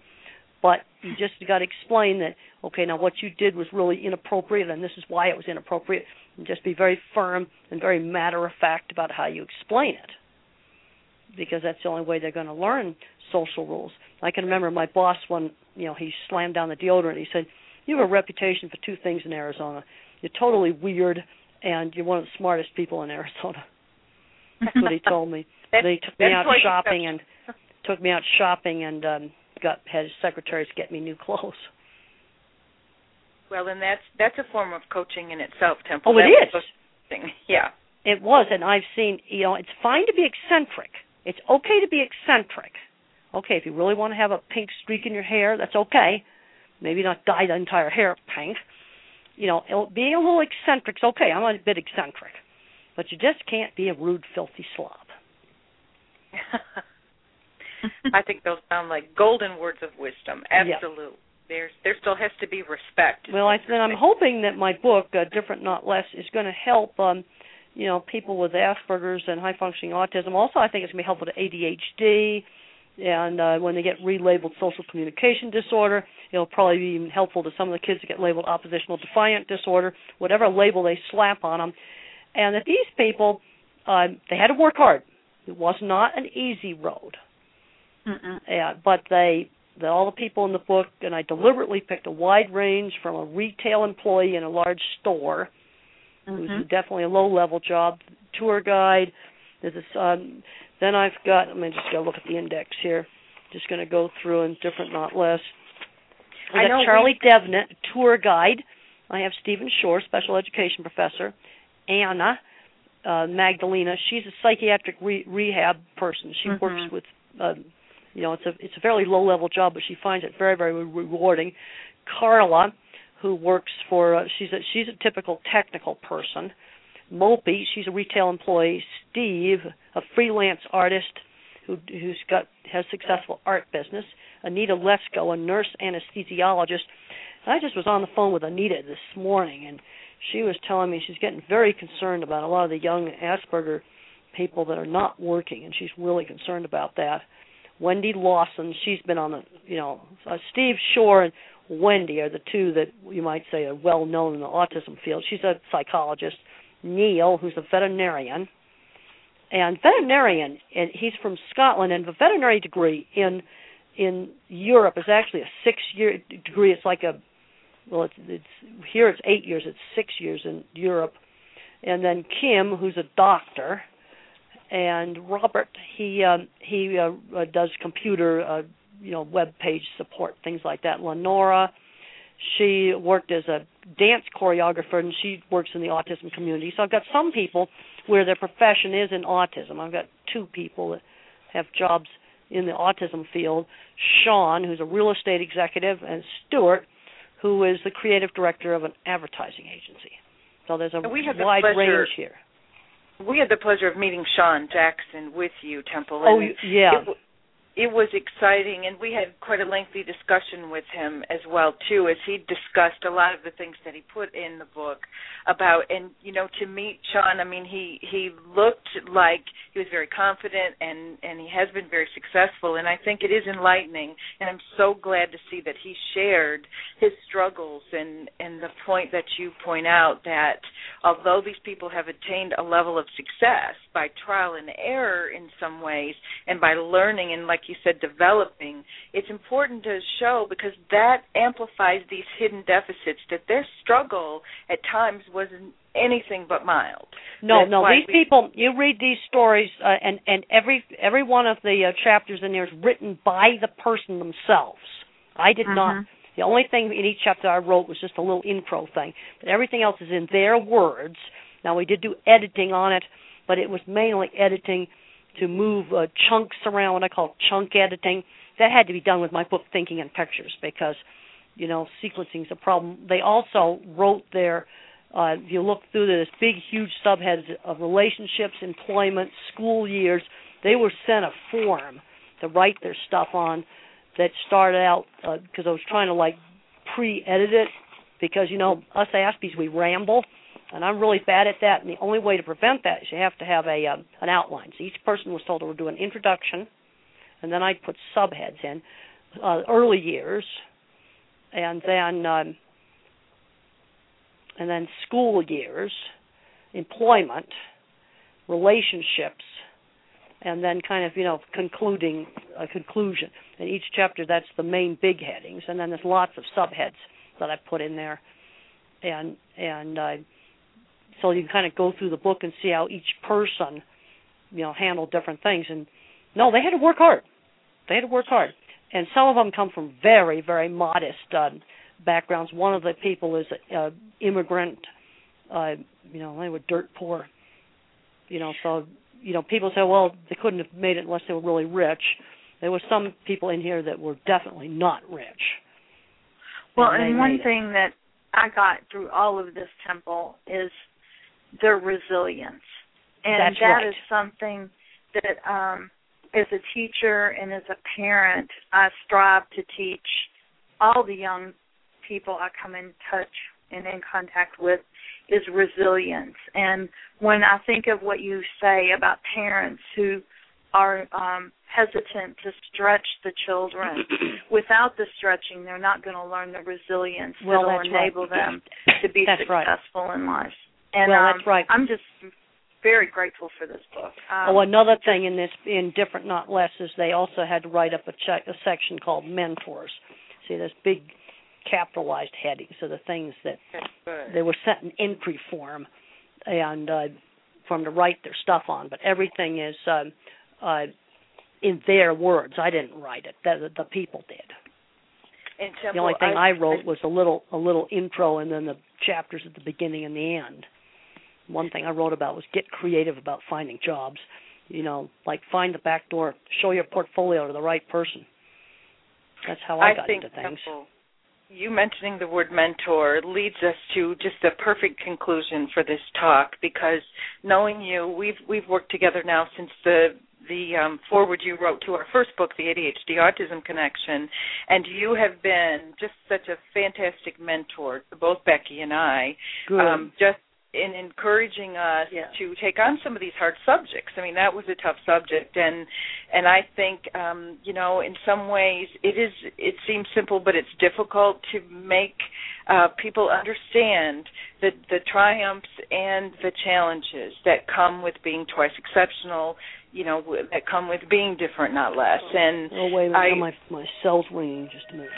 but you just got to explain that okay now what you did was really inappropriate and this is why it was inappropriate and just be very firm and very matter of fact about how you explain it. Because that's the only way they're going to learn social rules. I can remember my boss when you know he slammed down the deodorant. He said you have a reputation for two things in arizona. You're totally weird and you're one of the smartest people in arizona. That's what he told me. They took me out shopping and took me out shopping and um got had his secretaries get me new clothes. Well, and that's that's a form of coaching in itself, Temple. Oh, it that is. Yeah. It was, and I've seen. You know, it's fine to be eccentric. It's okay to be eccentric. Okay, if you really want to have a pink streak in your hair, that's okay. Maybe not dye the entire hair pink. You know, being a little eccentric's okay. I'm a bit eccentric, but you just can't be a rude, filthy slob. I think those sound like golden words of wisdom. Absolutely. There's there still has to be respect. Well, I then I'm hoping that my book, uh, Different Not Less, is going to help um you know people with Asperger's and high functioning autism. Also, I think it's going to be helpful to ADHD and uh, when they get relabeled social communication disorder, it'll probably be even helpful to some of the kids that get labeled oppositional defiant disorder, whatever label they slap on them. And that these people, uh, they had to work hard. It was not an easy road. Mm-mm. Yeah, but they, the, all the people in the book, and I deliberately picked a wide range from a retail employee in a large store, mm-hmm. who's definitely a low-level job, tour guide. There's this, um, then I've got. Let me just go look at the index here. Just going to go through in different, not less. I got Charlie we... Devnet, tour guide. I have Stephen Shore, special education professor. Anna uh, Magdalena, she's a psychiatric re- rehab person. She mm-hmm. works with um, you know it's a it's a fairly low level job but she finds it very very rewarding. Carla who works for uh, she's a she's a typical technical person. Mopey, she's a retail employee. Steve a freelance artist who who's got has successful art business. Anita lesko a nurse anesthesiologist. I just was on the phone with anita this morning and she was telling me she's getting very concerned about a lot of the young asperger people that are not working and she's really concerned about that Wendy Lawson, she's been on the, you know, uh, Steve Shore and Wendy are the two that you might say are well known in the autism field. She's a psychologist. Neil, who's a veterinarian, and veterinarian, and he's from Scotland, and the veterinary degree in in Europe is actually a six-year degree. It's like a well, it's it's here it's eight years. It's six years in Europe, and then Kim, who's a doctor, and Robert he um, he uh, uh, does computer uh, you know web page support things like that. Lenora she worked as a dance choreographer and she works in the autism community. So I've got some people where their profession is in autism. I've got two people that have jobs in the autism field. Sean, who's a real estate executive, and Stuart, who is the creative director of an advertising agency. So there's a wide range here we had the pleasure of meeting Sean Jackson with you, Temple. Oh, yeah. It, it was exciting, and we had quite a lengthy discussion with him as well too, as he discussed a lot of the things that he put in the book about. And you know, to meet Sean, I mean, he he looked like he was very confident, and and he has been very successful. And I think it is enlightening, and I'm so glad to see that he shared his struggles and and the point that you point out that although these people have attained a level of success by trial and error in some ways, and by learning and like you said, developing, it's important to show because that amplifies these hidden deficits that their struggle at times wasn't anything but mild. No, That's no. These we, people, you read these stories, uh, and and every every one of the uh, chapters in there is written by the person themselves. I did mm-hmm. not. The only thing in each chapter I wrote was just a little intro thing, but everything else is in their words. Now we did do editing on it, but it was mainly editing to move uh, chunks around, what I call chunk editing. That had to be done with my book Thinking in Pictures because, you know, sequencing is a problem. They also wrote their, uh, if you look through this big, huge subheads of relationships, employment, school years, they were sent a form to write their stuff on that started out because uh, I was trying to like pre-edit it because you know us Aspies we ramble and I'm really bad at that. And the only way to prevent that is you have to have a um, an outline. So each person was told to do an introduction, and then I'd put subheads in. uh, early years, and then um, and then school years, employment, relationships, and then kind of you know concluding a conclusion. In each chapter, that's the main big headings, and then there's lots of subheads that I put in there, and and uh, so you can kind of go through the book and see how each person, you know, handled different things. And no, they had to work hard. They had to work hard, and some of them come from very very modest uh, backgrounds. One of the people is a, immigrant. Uh, you know, they were dirt poor. You know, so you know, people say, well, they couldn't have made it unless they were really rich. There were some people in here that were definitely not rich. Well, and, and one thing that I got through all of this temple is their resilience. And That's that right. is something that um as a teacher and as a parent I strive to teach all the young people I come in touch and in contact with is resilience. And when I think of what you say about parents who are um, hesitant to stretch the children, without the stretching, they're not going to learn the resilience well, that will enable right. them to be that's successful right. in life. And well, um, that's right. I'm just very grateful for this book. Um, oh, another thing in this, in different, not less, is they also had to write up a, check, a section called mentors. See, there's big capitalized heading, so the things that they were sent in entry form and uh, for them to write their stuff on. But everything is um, uh, in their words. I didn't write it; the, the people did. Temple, the only thing I, I wrote was a little a little intro and then the chapters at the beginning and the end. One thing I wrote about was get creative about finding jobs. You know, like find the back door, show your portfolio to the right person. That's how I, I got think into things. Temple, you mentioning the word mentor leads us to just the perfect conclusion for this talk because knowing you, we've we've worked together now since the the um, foreword you wrote to our first book, The ADHD Autism Connection, and you have been just such a fantastic mentor to both Becky and I. Good. Um, just in encouraging us yeah. to take on some of these hard subjects. I mean, that was a tough subject, and and I think um, you know, in some ways, it is. It seems simple, but it's difficult to make uh, people understand the the triumphs and the challenges that come with being twice exceptional. You know, that come with being different, not less. And oh wait a minute, I, my my cell's ringing. Just a minute.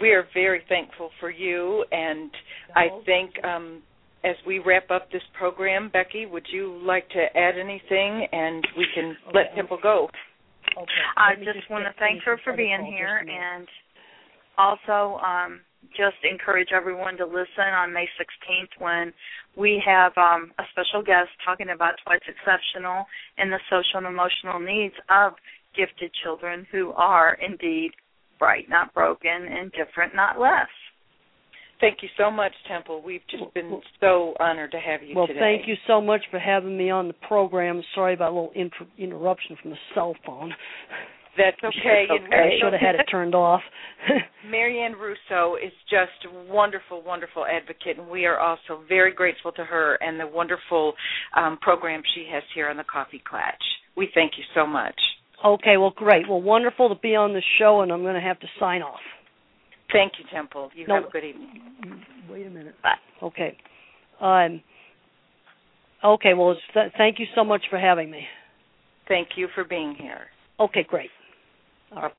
We are very thankful for you, and I think um, as we wrap up this program, Becky, would you like to add anything, and we can let Okay. Temple go? Okay. I Let me just want to thank her for being here just a minute. and also um, just encourage everyone to listen on May 16th when we have um, a special guest talking about Twice Exceptional and the social and emotional needs of gifted children who are indeed bright, not broken, and different, not less. Thank you so much, Temple. We've just been so honored to have you Well, today. thank you so much for having me on the program. Sorry about a little inter- interruption from the cell phone. That's okay. And I should have had it turned off. Marianne Russo is just a wonderful, wonderful advocate, and we are also very grateful to her and the wonderful um, program she has here on the Coffee Klatch. We thank you so much. okay, well, great. Well, wonderful to be on the show, and I'm going to have to sign off. Thank you, Temple. You No. have a good evening. Wait a minute. Bye. Okay. Um. Okay. Well, th- thank you so much for having me. Thank you for being here. Okay, great. All right.